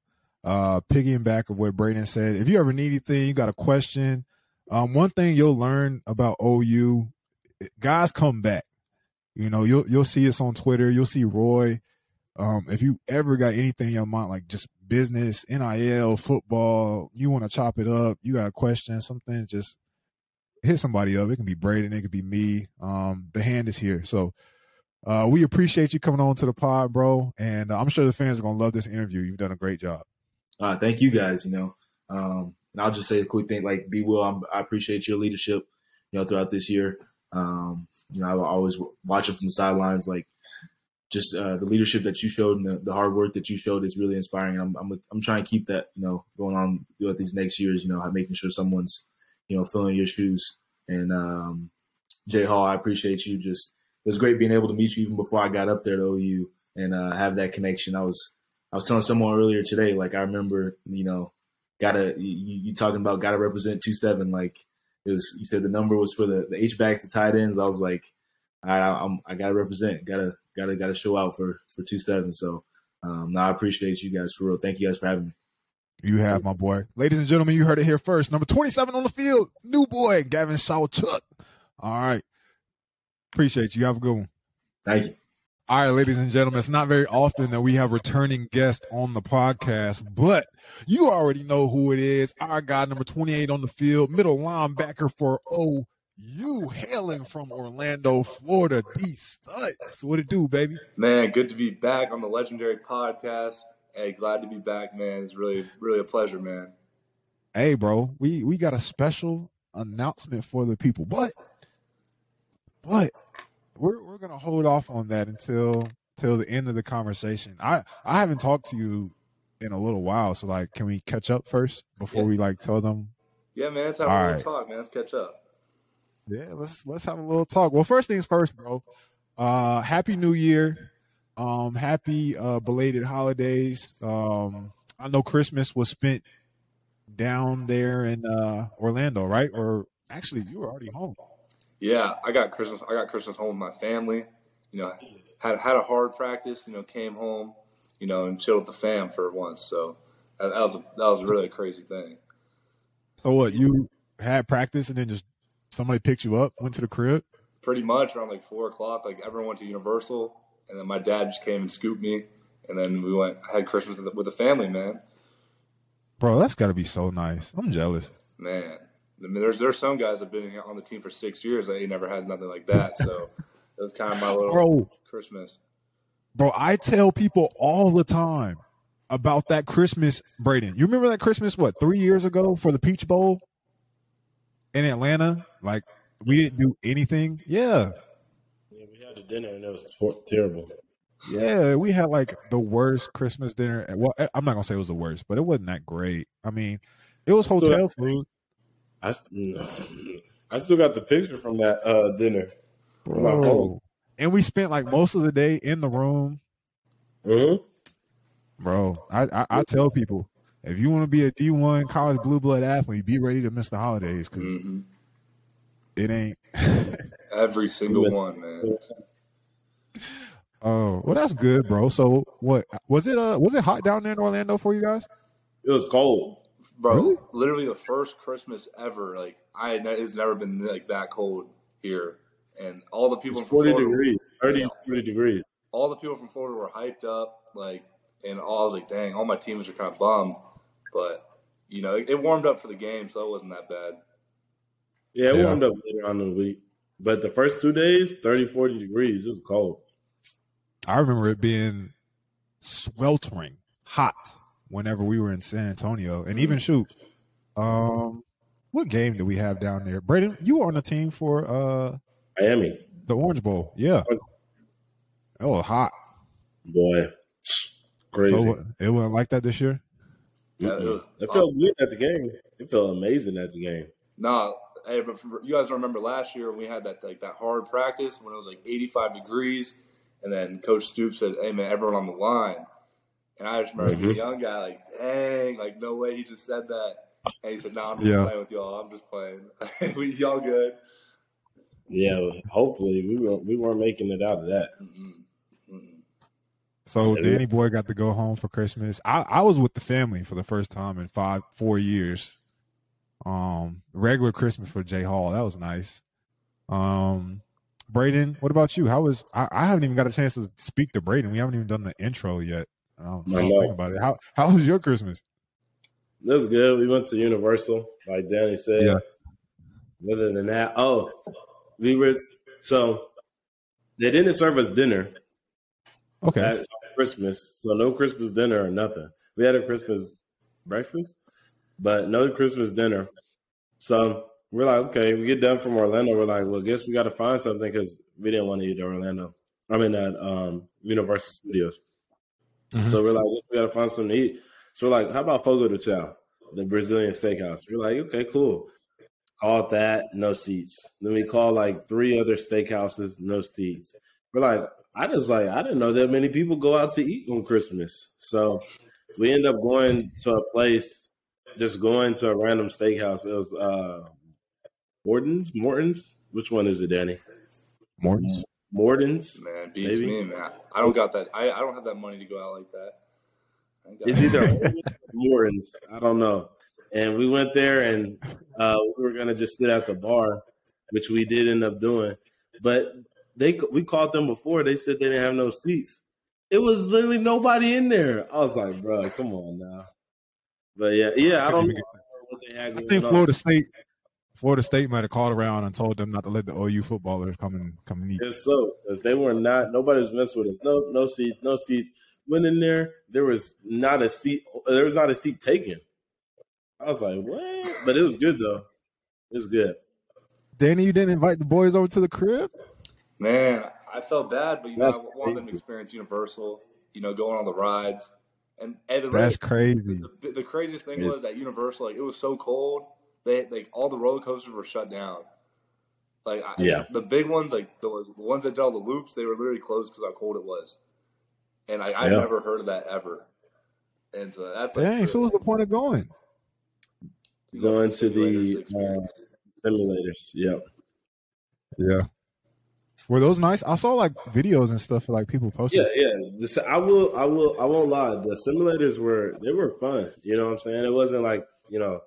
Uh, piggying back of what Brayden said, if you ever need anything, you got a question. Um, one thing you'll learn about OU, guys come back. You know, you'll you'll see us on Twitter. You'll see Roy. Um, if you ever got anything in your mind, like just business, NIL, football, you want to chop it up, you got a question, something, just hit somebody up. It can be Brayden, it could be me. Um, the hand is here. So uh, we appreciate you coming on to the pod, bro, and uh, I'm sure the fans are gonna love this interview. You've done a great job. Uh, thank you guys. You know, um, and I'll just say a quick thing, like B Will, I'm, i appreciate your leadership. You know, throughout this year, um, you know, I always watch it from the sidelines. Like, just uh, the leadership that you showed and the, the, hard work that you showed is really inspiring. I'm, I'm, I'm trying to keep that, you know, going on throughout these next years. You know, making sure someone's, you know, filling your shoes. And um, Jay Hall, I appreciate you just it was great being able to meet you even before I got up there to OU and uh, have that connection. I was I was telling someone earlier today, like I remember, you know, gotta you, you talking about gotta represent two seven. Like it was, you said the number was for the the H backs, the tight ends. I was like, I I'm, I gotta represent, gotta gotta gotta show out for for two seven. So um, now I appreciate you guys for real. Thank you guys for having me. You have my boy, ladies and gentlemen. You heard it here first. Number twenty seven on the field, new boy Gavin Sawchuk. All right. Appreciate you. Have a good one. Thank you. All right, ladies and gentlemen, it's not very often that we have returning guests on the podcast, but you already know who it is. Our guy, number 28 on the field, middle linebacker for OU, hailing from Orlando, Florida, D Studs. What it do, baby? Man, good to be back on the legendary podcast. Hey, glad to be back, man. It's really, really a pleasure, man. Hey, bro, we we got a special announcement for the people, but but we're we're gonna hold off on that until till the end of the conversation. I I haven't talked to you in a little while, so like, can we catch up first before yeah. we like tell them? Yeah, man. Let's have All a little right. talk, man. Let's catch up. Yeah, let's let's have a little talk. Well, first things first, bro. Uh, happy New Year. Um, happy uh, belated holidays. Um, I know Christmas was spent down there in uh, Orlando, right? Or actually, you were already home. Yeah, I got Christmas. I got Christmas home with my family. You know, had had a hard practice. You know, came home. You know, and chilled with the fam for once. So that, that was a, that was a really crazy thing. So what you had practice and then just somebody picked you up, went to the crib. Pretty much around like four o'clock. Like everyone went to Universal. and then my dad just came and scooped me, and then we went. I had Christmas with the, with the family, man. Bro, that's got to be so nice. I'm jealous. Man, I mean, there's there's some guys that've been on the team for six years that ain't never had nothing like that. So it was kind of my little Bro, Christmas. bro, I tell people all the time about that Christmas, Brayden. You remember that Christmas, what, three years ago for the Peach Bowl in Atlanta? Like, we didn't do anything. Yeah. Yeah, we had a dinner and it was terrible. Yeah, we had like the worst Christmas dinner. Well, I'm not gonna say it was the worst, but it wasn't that great. I mean, it was hotel food, I, st- I still got the picture from that uh, dinner. My bro. phone. And we spent like most of the day in the room, hmm bro. I I, I tell people if you want to be a D1 college blue blood athlete, be ready to miss the holidays because hmm it ain't. Every single one, man. Oh, well, that's good, bro. So, what was it? Uh, was it hot down there in Orlando for you guys? It was cold. Bro, Really? literally the first Christmas ever. Like I, it's never been like that cold here, and all the people was from 40 Florida, degrees, 30, Yeah. 40 degrees. all the people from Florida were hyped up. Like, and all, I was like, dang, all my teams are kind of bummed, but you know, it, it warmed up for the game, so it wasn't that bad. Yeah, it Yeah. warmed up later on in the week. But the first two days, 30, 40 degrees. It was cold. I remember it being sweltering hot whenever we were in San Antonio, and even shoot, um, what game did we have down there? Brayden, you were on the team for uh Miami, the Orange Bowl, yeah. It was hot. boy, crazy. So it wasn't like that this year. Yeah, it felt good at the game. It felt amazing at the game. No, hey, you guys remember last year when we had that like that hard practice when it was like 85 degrees, and then Coach Stoops said, "Hey man, everyone on the line." And I just remember Mhm. the young guy like, "Dang, like no way he just said that." And he said, "No, I'm just Yeah. playing with y'all. I'm just playing. we y'all good." Yeah, hopefully we weren't we weren't making it out of that. Mm-mm. Mm-mm. So Yeah. Danny Boy got to go home for Christmas. I, I was with the family for the first time in five four years. Um, regular Christmas for Jay Hall. That was nice. Um, Brayden, what about you? How was I, I haven't even got a chance to speak to Brayden. We haven't even done the intro yet. I don't, I I don't know. think about it. How how was your Christmas? It was good. We went to Universal, like Danny said. Yeah. Other than that, oh, we were so they didn't serve us dinner Okay. at Christmas, so no Christmas dinner or nothing. We had a Christmas breakfast, but no Christmas dinner. So we're like, okay, we get done from Orlando. We're like, well, guess we got to find something because we didn't want to eat at Orlando. I mean, at um, Universal Studios. Mhm. So we're like, we got to find something to eat. So we're like, how about Fogo de Chao, the Brazilian steakhouse? We're like, okay, cool. Called that, no seats. Then we call like three other steakhouses, no seats. We're like, I just like, I didn't know that many people go out to eat on Christmas. So we end up going to a place, just going to a random steakhouse. It was uh, Morton's. Morton's. Which one is it, Danny? Morton's. Morton's. Man, beats Maybe. me, man. I don't got that. I, I don't have that money to go out like that. I ain't got It's that. either Morton's. I don't know. And we went there and uh, we were gonna just sit at the bar, which we did end up doing. But they we called them before. They said they didn't have no seats. It was literally nobody in there. I was like, bro, come on now. But yeah, yeah, I don't know what they had I going think on. Florida State Florida State might have called around and told them not to let the OU footballers come and come and eat. It's so because they were not. nobody's messing with us. No, no seats, no seats. Went in there. There was not a seat. There was not a seat taken. I was like, what? But it was good though. It was good. Danny, you didn't invite the boys over to the crib? Man, I felt bad, but you know, I wanted them to experience Universal. You know, going on the rides, and and the, That's crazy. the, the craziest thing Yeah. was at Universal, like it was so cold. They like all the roller coasters were shut down. Like I, Yeah. the big ones, like the, the ones that did all the loops, they were literally closed because how cold it was. And I, I've Yeah. never heard of that ever. And so that's like, Dang, so what's the point of going? Going to the simulators uh, experience. Yep. Yeah. Were those nice? I saw like videos and stuff like people posted. Yeah, yeah. This, I will. I will. I won't lie. The simulators were they were fun. You know what I'm saying? It wasn't like you know,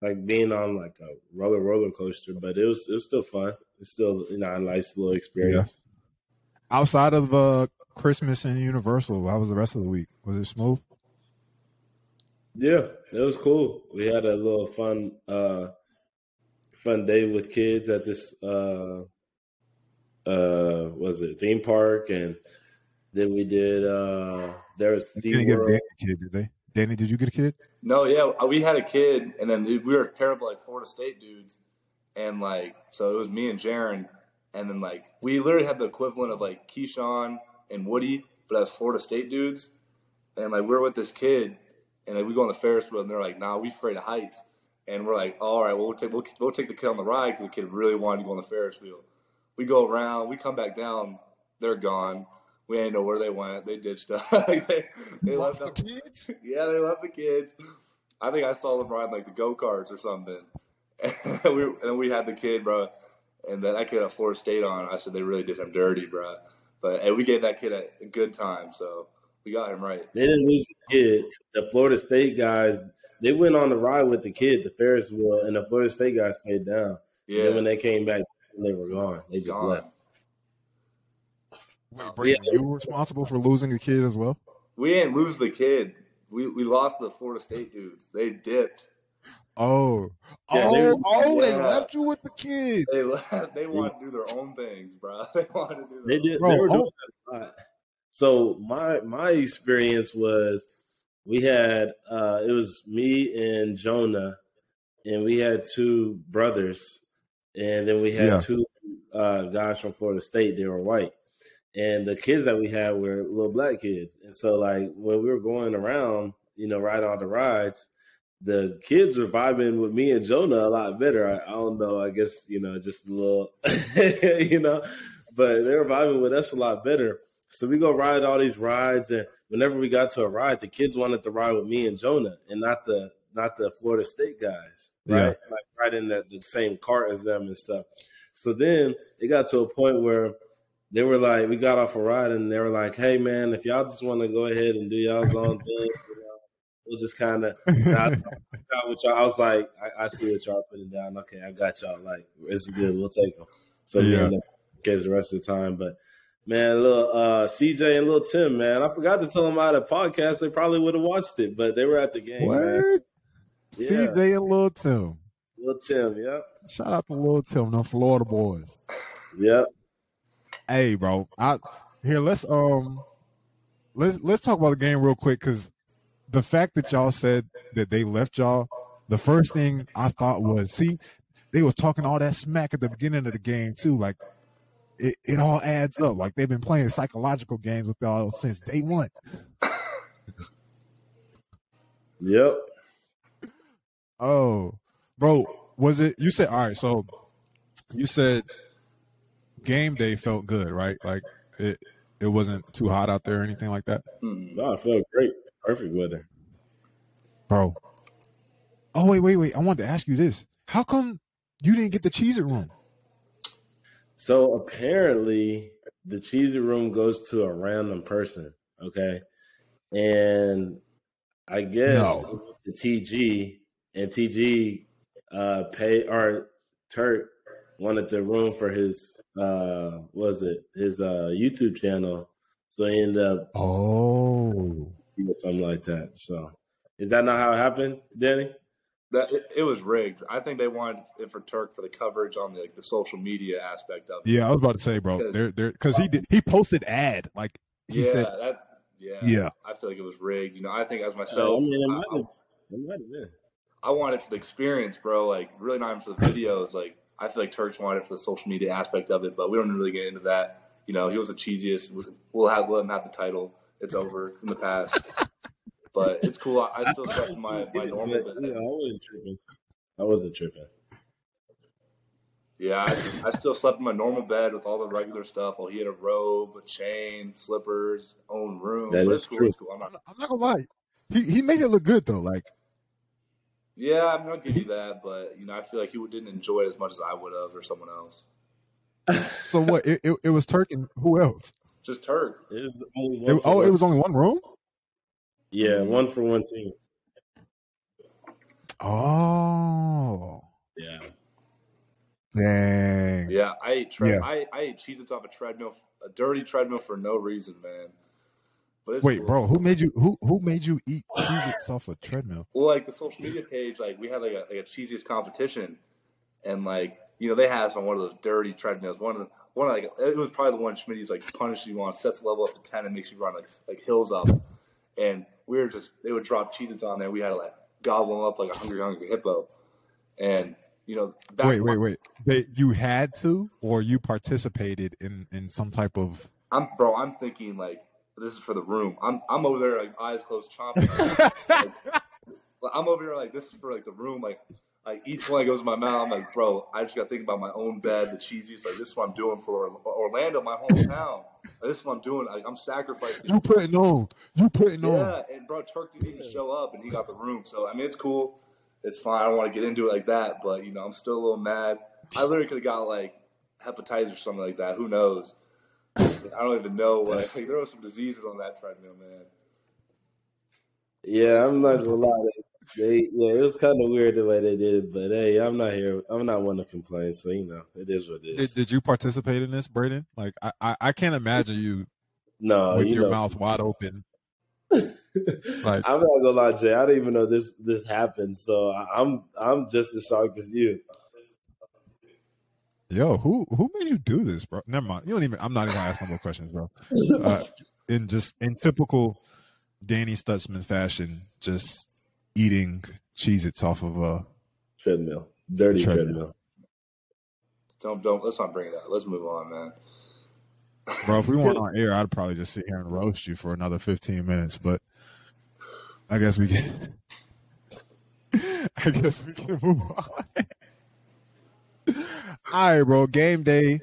like being on like a roller roller coaster, but it was it was still fun. It's still you know a nice little experience. Outside of uh Christmas in Universal? How was the rest of the week? Was it smooth? Yeah, it was cool. We had a little fun uh fun day with kids at this uh uh was it theme park and then we did uh there was Theme didn't get World. Kid, did they? Danny, did you get a kid? No, yeah, uh, we had a kid, and then we were of like Florida State dudes, and like so it was me and Jaron, and then like we literally had the equivalent of like Keyshawn and Woody, but as Florida State dudes, and like we're with this kid, and like we go on the Ferris wheel, and they're like, "Nah, we afraid of heights," and we're like, "All right, well we'll take we'll, we'll take the kid on the ride because the kid really wanted to go on the Ferris wheel." We go around, we come back down, they're gone. We ain't know where they went. They ditched us. like they, they left us. kids? Yeah, they left the kids. I think I saw them ride like the go karts or something. And we and then we had the kid, bro, and then that kid at Florida State on. I said they really did him dirty, bro. But and we gave that kid a, a good time, so we got him right. They didn't lose the kid. The Florida State guys, they went on the ride with the kid, the Ferris wheel, and the Florida State guys stayed down. Yeah, And then when they came back, they were gone. They just gone. left. Wait, Brandon, you were responsible for losing a kid as well? We didn't lose the kid. We we lost the Florida State dudes. They dipped. Oh, Yeah, oh, they- oh! They yeah. left you with the kid. They left. They wanted to do their own things, bro. They wanted to do. They Their did. Bro, they were doing oh. that a lot. So my my experience was we had uh it was me and Jonah, and we had two brothers, and then we had Yeah. two uh guys from Florida State. They were white, and the kids that we had were little black kids. And so like when we were going around, you know, riding all the rides. The kids were vibing with me and Jonah a lot better. I, I don't know. I guess you know, just a little, you know, but they were vibing with us a lot better. So we go ride all these rides, and whenever we got to a ride, the kids wanted to ride with me and Jonah, and not the not the Florida State guys, right? Yeah. Like in the, the same cart as them and stuff. So then it got to a point where they were like, we got off a ride, and they were like, "Hey man, if y'all just want to go ahead and do y'all's own thing, you know, we'll just kind of." I, got what y'all, I was like, I, I see what y'all putting down. Okay, I got y'all. Like, it's good. We'll take them. So Yeah. yeah, in case the rest of the time, but. Man, little uh, CJ and little Tim, man. I forgot to tell them about a podcast. They probably would have watched it, but they were at the game, man. What? Yeah. CJ and Lil Tim. Little Tim, yep. Shout out to little Tim, the Florida boys. Yep. Hey, bro. I here. Let's um, let's let's talk about the game real quick because the fact that y'all said that they left y'all, the first thing I thought was, see, they were talking all that smack at the beginning of the game too. Like it, it all adds up. Like they've been playing psychological games with y'all since day one. Yep. Oh, bro, was it? You said all right. So you said game day felt good, right? Like it, it wasn't too hot out there or anything like that, Hmm. No, it felt great. Perfect weather. bro. Oh wait, wait, wait! I wanted to ask you this: How come you didn't get the cheese room? So apparently, the cheesy room goes to a random person. Okay, and I guess No. the TG and TG uh, pay or Turk wanted the room for his uh, was it his uh, YouTube channel, so he ended up Oh, doing something like that. So is that not how it happened, Danny? That it, it was rigged. I think they wanted it for Turk for the coverage on the like, the social media aspect of it. yeah. I was about to say, bro. Because- There, there, because he did. He posted ad like he yeah, said. that. Yeah, Yeah. I feel like it was rigged. You know, I think as Uh, myself, I mean, it I- might I, have, it might have been. I want it for the experience, bro. Like, really not even for the videos. Like, I feel like Turks wanted it for the social media aspect of it, but we don't really get into that. You know, he was the cheesiest. We'll have let him have the title. It's over in the past. but it's cool. I, I still stuck to my, my normal But, bed. yeah, I wasn't tripping. I wasn't tripping. Yeah, I, I still slept in my normal bed with all the regular stuff. Well, he had a robe, a chain, slippers, own room. That But is it's cool. true. It's cool. I'm not, I'm not gonna lie. He he made it look good though. Like yeah, I'm not give you that, but you know, I feel like he didn't enjoy it as much as I would have or someone else. so what? It, it, it was Turk and who else? Just Turk. It was only one It, oh, one. it was only one room. yeah, one for one team. Oh, Yeah, Dang. Yeah, I ate tre- Yeah. I, I ate Cheez-Its off a treadmill, a dirty treadmill for no reason, man. Wait, cool. bro, who made you who who made you eat Cheez-Its off a treadmill? Well, like the social media page, like we had like a like a cheesiest competition, and like you know they had us on one of those dirty treadmills. One of the one of, like it was probably the one Schmitty's like punishes you on, sets the level up to ten, and makes you run like like hills up. And we were just they would drop Cheez-Its on there. We had to like gobble them up like a hungry hungry hippo. And you know, Wait, wait, wait. They, you had to, or you participated in in some type of. I'm bro. I'm thinking like this is for the room. I'm I'm over there like eyes closed, chomping. like, I'm over here like this is for like the room. Like like each one that goes in my mouth. I'm like, bro, I just got to think about my own bed, the cheesiest. Like this is what I'm doing for Orlando, my hometown. Like, this is what I'm doing. Like, I'm sacrificing. You putting on. You putting on. Yeah, and bro, Turk didn't even show up, and he got the room. So I mean, it's cool. It's fine. I don't want to get into it like that, but you know, I'm still a little mad. I literally could have got like hepatitis or something like that. Who knows? I don't even know. Like, like, there were some diseases on that treadmill, man. Yeah, I'm not gonna lie. They, yeah, it was kind of weird the way they did it, but hey, I'm not here. I'm not one to complain, so you know, it is what it Did, did you participate in this, Brayden? Like, I, I, I can't imagine you no, with you your know, mouth wide open. Like- I'm not gonna lie, Jay. I didn't even know this this happened, so I- I'm I'm just as shocked as you. Yo, who who made you do this, bro? Never mind. You don't even. I'm not even gonna ask no more questions, bro. Uh, in just in typical Danny Stutsman fashion, just eating Cheez-Its off of a. treadmill, dirty Treadmill. treadmill. Don't don't. Let's not bring it up. Let's move on, man. Bro, if we weren't on air, I'd probably just sit here and roast you for another 15 minutes. But I guess we can. I guess we can move on. All right, bro. Game day,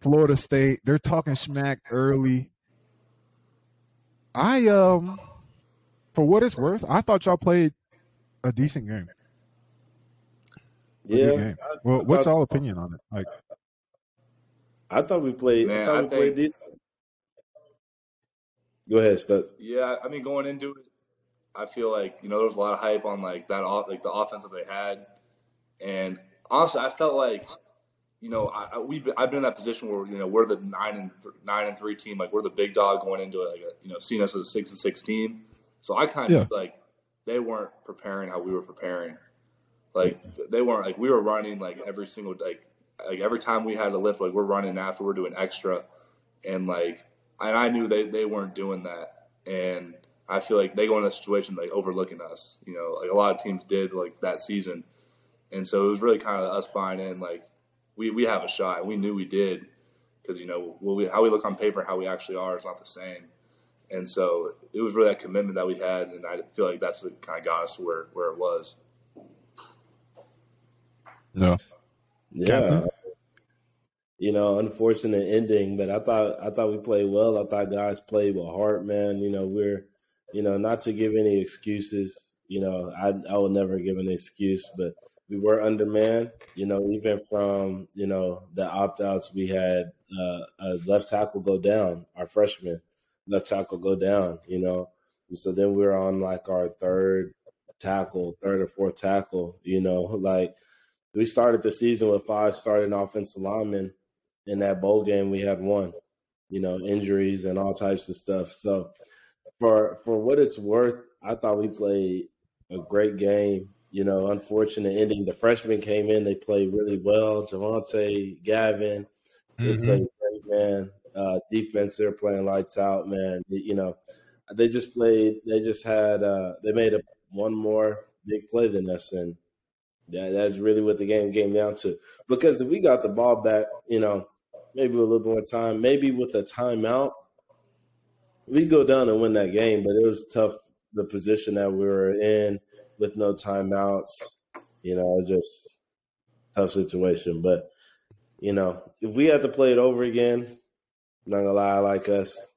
Florida State. They're talking smack early. I um, for what it's worth, I thought y'all played a decent game. A Yeah, game. Well, I what's thought- all opinion on it? Like, I thought we played. Man, I thought I we played think- decent. Go ahead, Stutz. Yeah, I mean, going into it, I feel like you know there was a lot of hype on like that, off, like the offense that they had, and honestly, I felt like you know I, I we I've been in that position where you know we're the nine and th- nine and three team, like we're the big dog going into it, like a, you know seeing us as a six and six team. So I kind of Yeah. like they weren't preparing how we were preparing. Like they weren't like we were running like every single like like every time we had a lift, like we're running after we're doing extra, and like and I knew they they weren't doing that, and I feel like they go in a situation like overlooking us. You know, like a lot of teams did like that season, and so it was really kind of us buying in. Like we we have a shot, and we knew we did because you know what we, how we look on paper, and how we actually are is not the same. And so it was really that commitment that we had, and I feel like that's what kind of got us where where it was. no. Yeah. Captain? You know, unfortunate ending, but I thought I thought we played well. I thought guys played with heart, man. You know, we're you know, not to give any excuses. You know, I I will never give an excuse, but we were undermanned. You know, even from you know the opt outs, we had uh, a left tackle go down, our freshman left tackle go down. You know, and so then we we're on like our third tackle, third or fourth tackle. You know, like we started the season with five starting offensive linemen. In that bowl game, we had one. You know, injuries and all types of stuff. So, for for what it's worth, I thought we played a great game. You know, unfortunate ending. The freshmen came in; they played really well. Jovantae, Gavin, they Mhm. played great, man. Uh, defense, they're playing lights out, man. You know, they just played. They just had. Uh, they made a one more big play than us, and yeah, that's really what the game came down to. Because if we got the ball back, you know, maybe a little more time, maybe with a timeout, we go down and win that game. But it was tough the position that we were in with no timeouts. You know, just tough situation. But you know, if we had to play it over again, not gonna lie, I like us.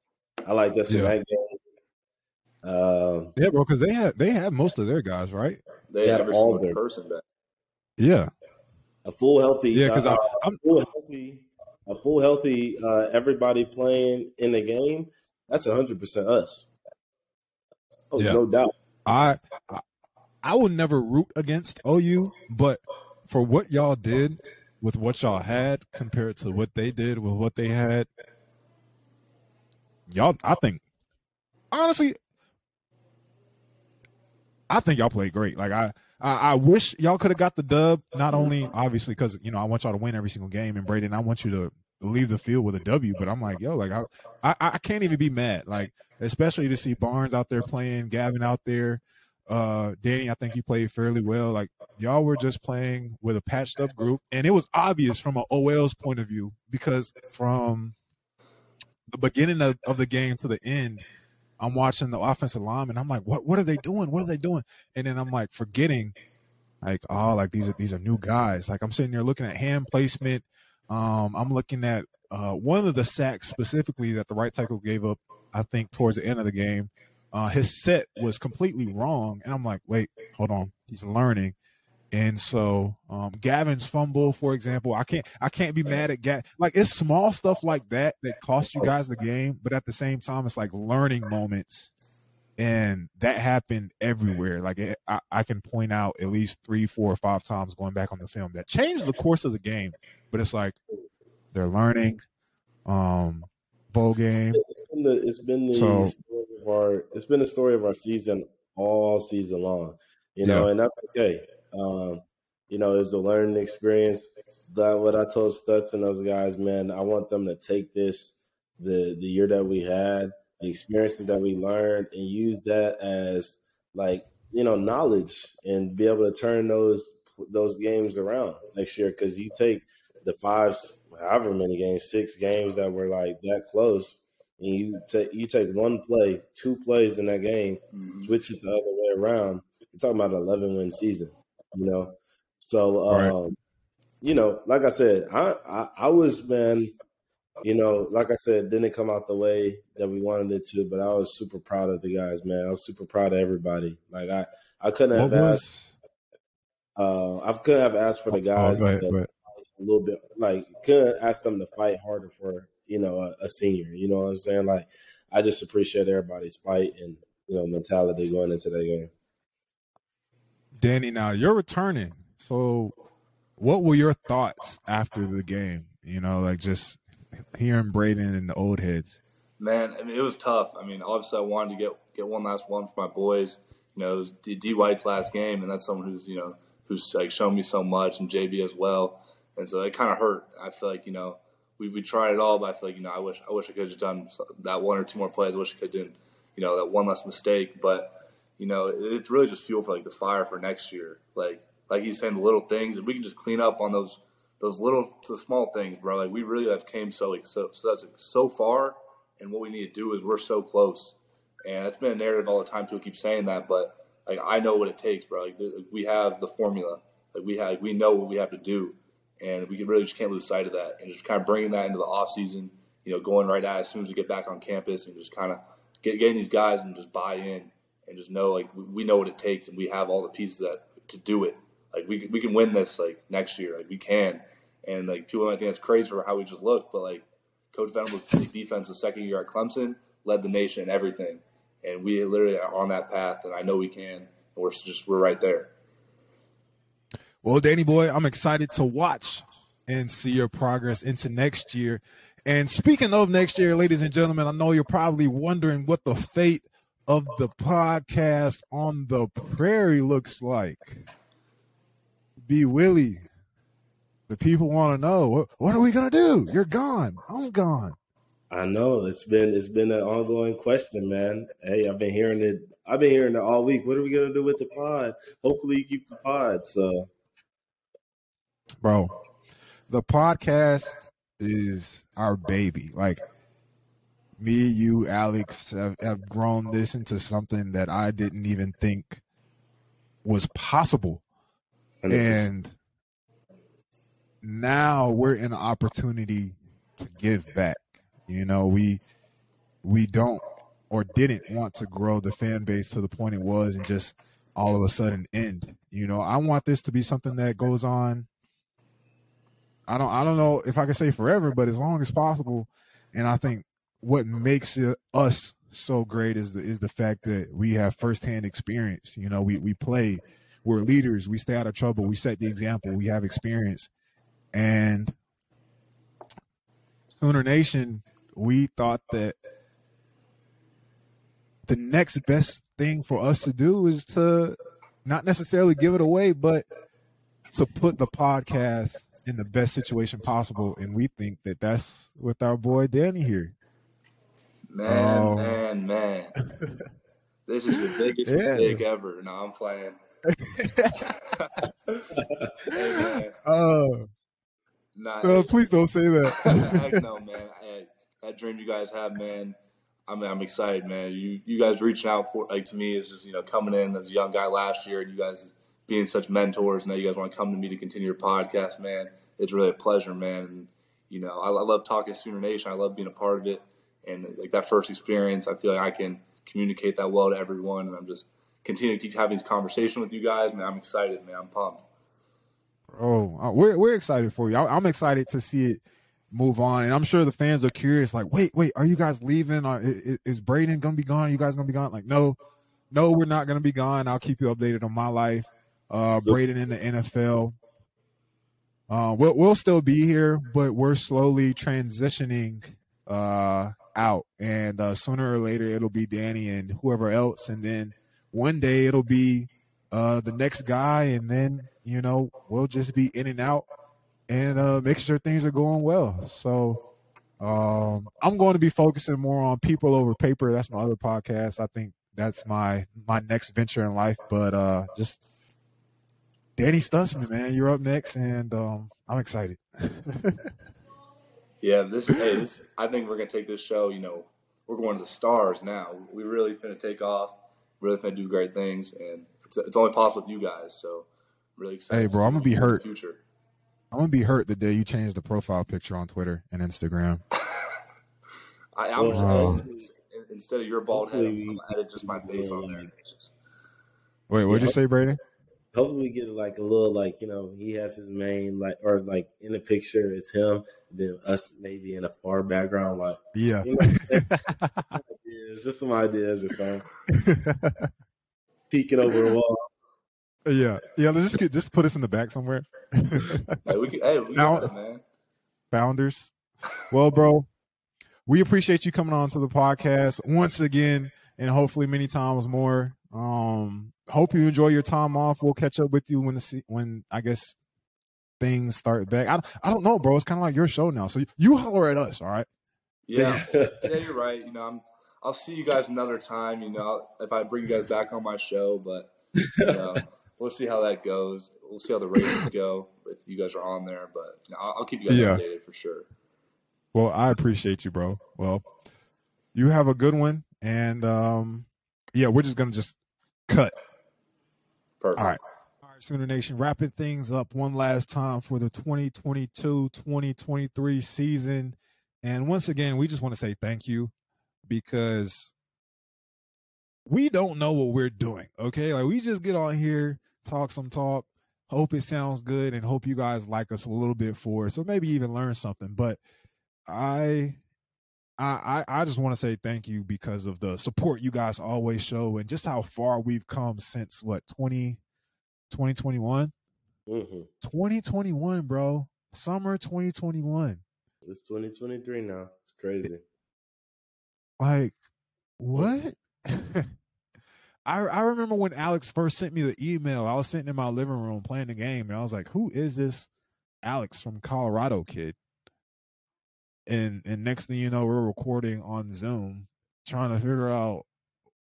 I like us in Yeah. that game. Um, Yeah, bro, because they had they had most of their guys, right? They Yeah, had every all single their- person back. Yeah, a full healthy, yeah. Because uh, I'm full healthy, a full healthy, uh, everybody playing in the game. That's hundred percent us. Oh, Yeah. no doubt. I, I will never root against OU, but for what y'all did with what y'all had compared to what they did with what they had, y'all, I think, honestly, I think y'all played great. Like I, I, I wish y'all could have got the dub. Not only obviously because you know I want y'all to win every single game, and Brayden, I want you to leave the field with a W. But I'm like, yo, like I, I, I can't even be mad. Like especially to see Barnes out there playing, Gavin out there. Uh, Danny, I think you played fairly well. Like y'all were just playing with a patched up group, and it was obvious from an OL's point of view because from the beginning of, of the game to the end, I'm watching the offensive line and I'm like, what what are they doing? What are they doing? And then I'm like forgetting, like, oh, like these are these are new guys. Like I'm sitting there looking at hand placement. Um, I'm looking at uh, one of the sacks specifically that the right tackle gave up. I think towards the end of the game, uh, his set was completely wrong, and I'm like, wait, hold on, he's learning. And so, um, Gavin's fumble, for example, I can't, I can't be mad at Gavin. Like it's small stuff like that that cost you guys the game, but at the same time, it's like learning moments, and that happened everywhere. Like it, I, I can point out at least three, four, or five times going back on the film that changed the course of the game. But it's like they're learning. Um, bowl game. It's been the, it's been the So- story of our it's been the story of our season all season long. You know, Yeah. and that's okay. Um, you know, it's a learning experience. That what I told Stutz and those guys, man, I want them to take this the the year that we had, the experiences that we learned, and use that as like you know knowledge and be able to turn those those games around next year. Because you take the five, however many games, six games that were like that close, and you take you take one play, two plays in that game, switch it the other way around. You're talking about an 11 win season, you know. So, Right. um, you know, like I said, I, I I was man, you know, like I said, didn't come out the way that we wanted it to, but I was super proud of the guys, man. I was super proud of everybody. Like I I couldn't What have asked. Uh, I couldn't have asked for the guys oh, go ahead, that go ahead. A little bit like could ask them to fight harder for you know a, a senior. You know what I'm saying? Like I just appreciate everybody's fight and you know mentality going into that game. Danny, now you're returning. So, what were your thoughts after the game? You know, like just hearing Brayden and the old heads. Man, I mean, it was tough. I mean, obviously, I wanted to get get one last one for my boys. You know, it was D, D White's last game, and that's someone who's you know who's like shown me so much, and JB as well. And so it kind of hurt. I feel like you know we, we tried it all, but I feel like you know I wish I wish I could have done that one or two more plays. I wish I could have done you know that one less mistake. But you know, it- it's really just fuel for like the fire for next year. Like like he's saying, the little things, if we can just clean up on those those little the small things, bro. Like we really have came so like so so that's like, so far, and what we need to do is we're so close. And it's been a narrative all the time. People keep saying that, but like I know what it takes, bro. Like we have the formula. Like we have, we know what we have to do, and we really just can't lose sight of that. And just kind of bringing that into the off season, you know, going right at as soon as we get back on campus, and just kind of get, getting these guys and just buy in and just know like we, we know what it takes, and we have all the pieces that to do it. Like we we can win this like next year. Like we can, and like people might think that's crazy for how we just look, but like Coach Venables played defense the second year at Clemson, led the nation in everything, and we literally are on that path, and I know we can, and we're just we're right there. Well, Danny boy, I'm excited to watch and see your progress into next year. And speaking of next year, ladies and gentlemen, I know you're probably wondering what the fate of the podcast on the prairie looks like. B Willie. The people want to know what, what are we gonna do? You're gone. I'm gone. I know it's been it's been an ongoing question, man. Hey, I've been hearing it. I've been hearing it all week. What are we gonna do with the pod? Hopefully, you keep the pod. So bro the podcast is our baby. Like me you alex have, have grown this into something that i didn't even think was possible. And now we're in an opportunity to give back. You know we we don't or didn't want to grow the fan base to the point it was and just all of a sudden end. You know i want this to be something that goes on I don't I don't know if I can say forever, but as long as possible. And I think what makes it, us so great is the is the fact that we have firsthand experience. You know, we we play, we're leaders, we stay out of trouble, we set the example, we have experience, And Sooner Nation, we thought that the next best thing for us to do is to not necessarily give it away, but to put the podcast in the best situation possible. And we think that that's with our boy Danny here. Man, um, man, man. this is the biggest yeah. mistake ever. No, I'm playing. hey, uh, nah, uh, please don't say that. heck no, man. I, that dream you guys have, man. I'm I'm excited, man. You you guys reaching out for like to me is just you know coming in as a young guy last year, and you guys being such mentors. And now you guys want to come to me to continue your podcast, man. It's really a pleasure, man. And you know I, I love talking Sooner Nation. I love being a part of it, and like that first experience, I feel like I can communicate that well to everyone. And I'm just continuing to keep having this conversation with you guys, man. I'm excited, man. I'm pumped. Oh, we're we're excited for you. I'm excited to see it move on. And I'm sure the fans are curious, like, wait, wait, are you guys leaving? Or is, is Brayden gonna be gone? Are you guys gonna be gone? Like, no, no, we're not gonna be gone. I'll keep you updated on my life. Uh, Brayden in the NFL. Uh, we'll we'll still be here, but we're slowly transitioning uh out, and uh, sooner or later it'll be Danny and whoever else, and then one day it'll be uh the next guy, and then you know we'll just be in and out and uh, make sure things are going well. So um, I'm going to be focusing more on people over paper. That's my other podcast. I think that's my my next venture in life. But uh, just Danny Stutsman, man, you're up next, and um, I'm excited. yeah, this hey, this I think we're gonna take this show. You know, we're going to the stars now. We really gonna take off. Really gonna do great things, and it's, it's only possible with you guys. So really excited. Hey, bro, I'm gonna be hurt. Future. I'm gonna be hurt the day you change the profile picture on Twitter and Instagram. I, am wow. instead of your bald head, I'm added just my face on there. Wait, what'd you say, Brady? Hopefully, we get like a little like you know he has his main like or like in the picture it's him, then us maybe in a far background like yeah. You know, it's just some ideas or something. Peeking over a wall. Yeah, yeah. Let's just get just put us in the back somewhere. hey, we can, hey, we Found, it, man. Founders. Well, bro, we appreciate you coming on to the podcast once again, and hopefully many times more. Um, hope you enjoy your time off. We'll catch up with you when the when I guess things start back. I I don't know, bro. It's kind of like your show now, so you, you holler at us, all right? Yeah, yeah, you're right. You know, I'm. I'll see you guys another time. You know, if I bring you guys back on my show, but. You know, we'll see how that goes. We'll see how the ratings go if you guys are on there. But you know, I'll, I'll, keep you guys yeah. updated for sure. Well, I appreciate you, bro. Well, you have a good one, and um, yeah, we're just gonna just cut. Perfect. All right. All right, Sooner Nation, wrapping things up one last time for the 2022-2023 season. And once again, we just want to say thank you because we don't know what we're doing. Okay. Like we just get on here, talk some talk, hope it sounds good, and hope you guys like us a little bit for it. So maybe even learn something. But I I I just want to say thank you because of the support you guys always show and just how far we've come since what 20 2021 mm-hmm. 2021 bro summer 2021 it's 2023 now it's crazy like what I I remember when Alex first sent me the email. I was sitting in my living room playing the game, and I was like, "Who is this Alex from Colorado kid?" And and next thing you know, we're recording on Zoom, trying to figure out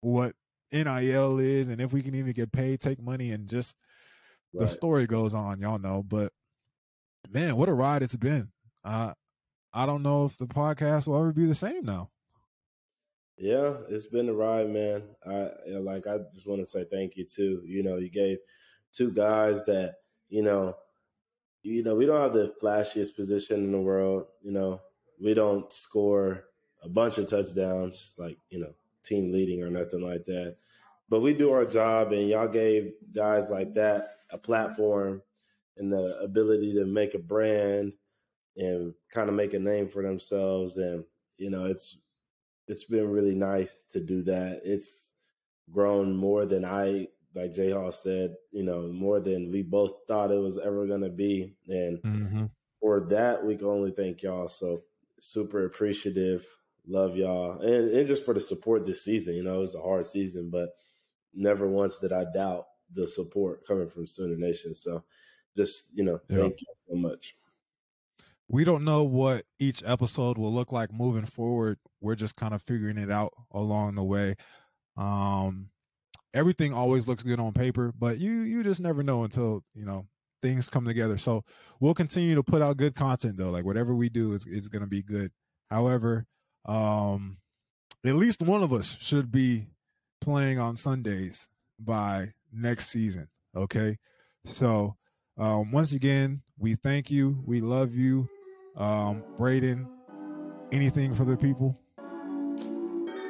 what NIL is and if we can even get paid, take money, and just right. the story goes on. Y'all know, but man, what a ride it's been. Uh, I don't know if the podcast will ever be the same now. Yeah, it's been a ride, man. I like. I just want to say thank you too. You know, you gave two guys that you know, you know, we don't have the flashiest position in the world. You know, we don't score a bunch of touchdowns like you know team leading or nothing like that. But we do our job, and y'all gave guys like that a platform and the ability to make a brand and kind of make a name for themselves. And you know, it's it's been really nice to do that. It's grown more than I, like Jay Hall said, you know, more than we both thought it was ever going to be. And, mm-hmm. for that, we can only thank y'all. So super appreciative. Love y'all. And, and just for the support this season. You know, it was a hard season, but never once did I doubt the support coming from Sooner Nation. So just, you know, Yeah. thank you so much. we don't know what each episode will look like moving forward. We're just kind of figuring it out along the way. Um, everything always looks good on paper, but you you just never know until you know things come together. So we'll continue to put out good content though. Like whatever we do it's, is going to be good. However, um, at least one of us should be playing on Sundays by next season. Okay, so um, once again, we thank you. We love you. Um, Brayden, anything for the people?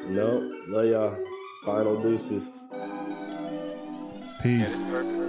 No, love y'all. Final deuces. Peace. Yes, sir.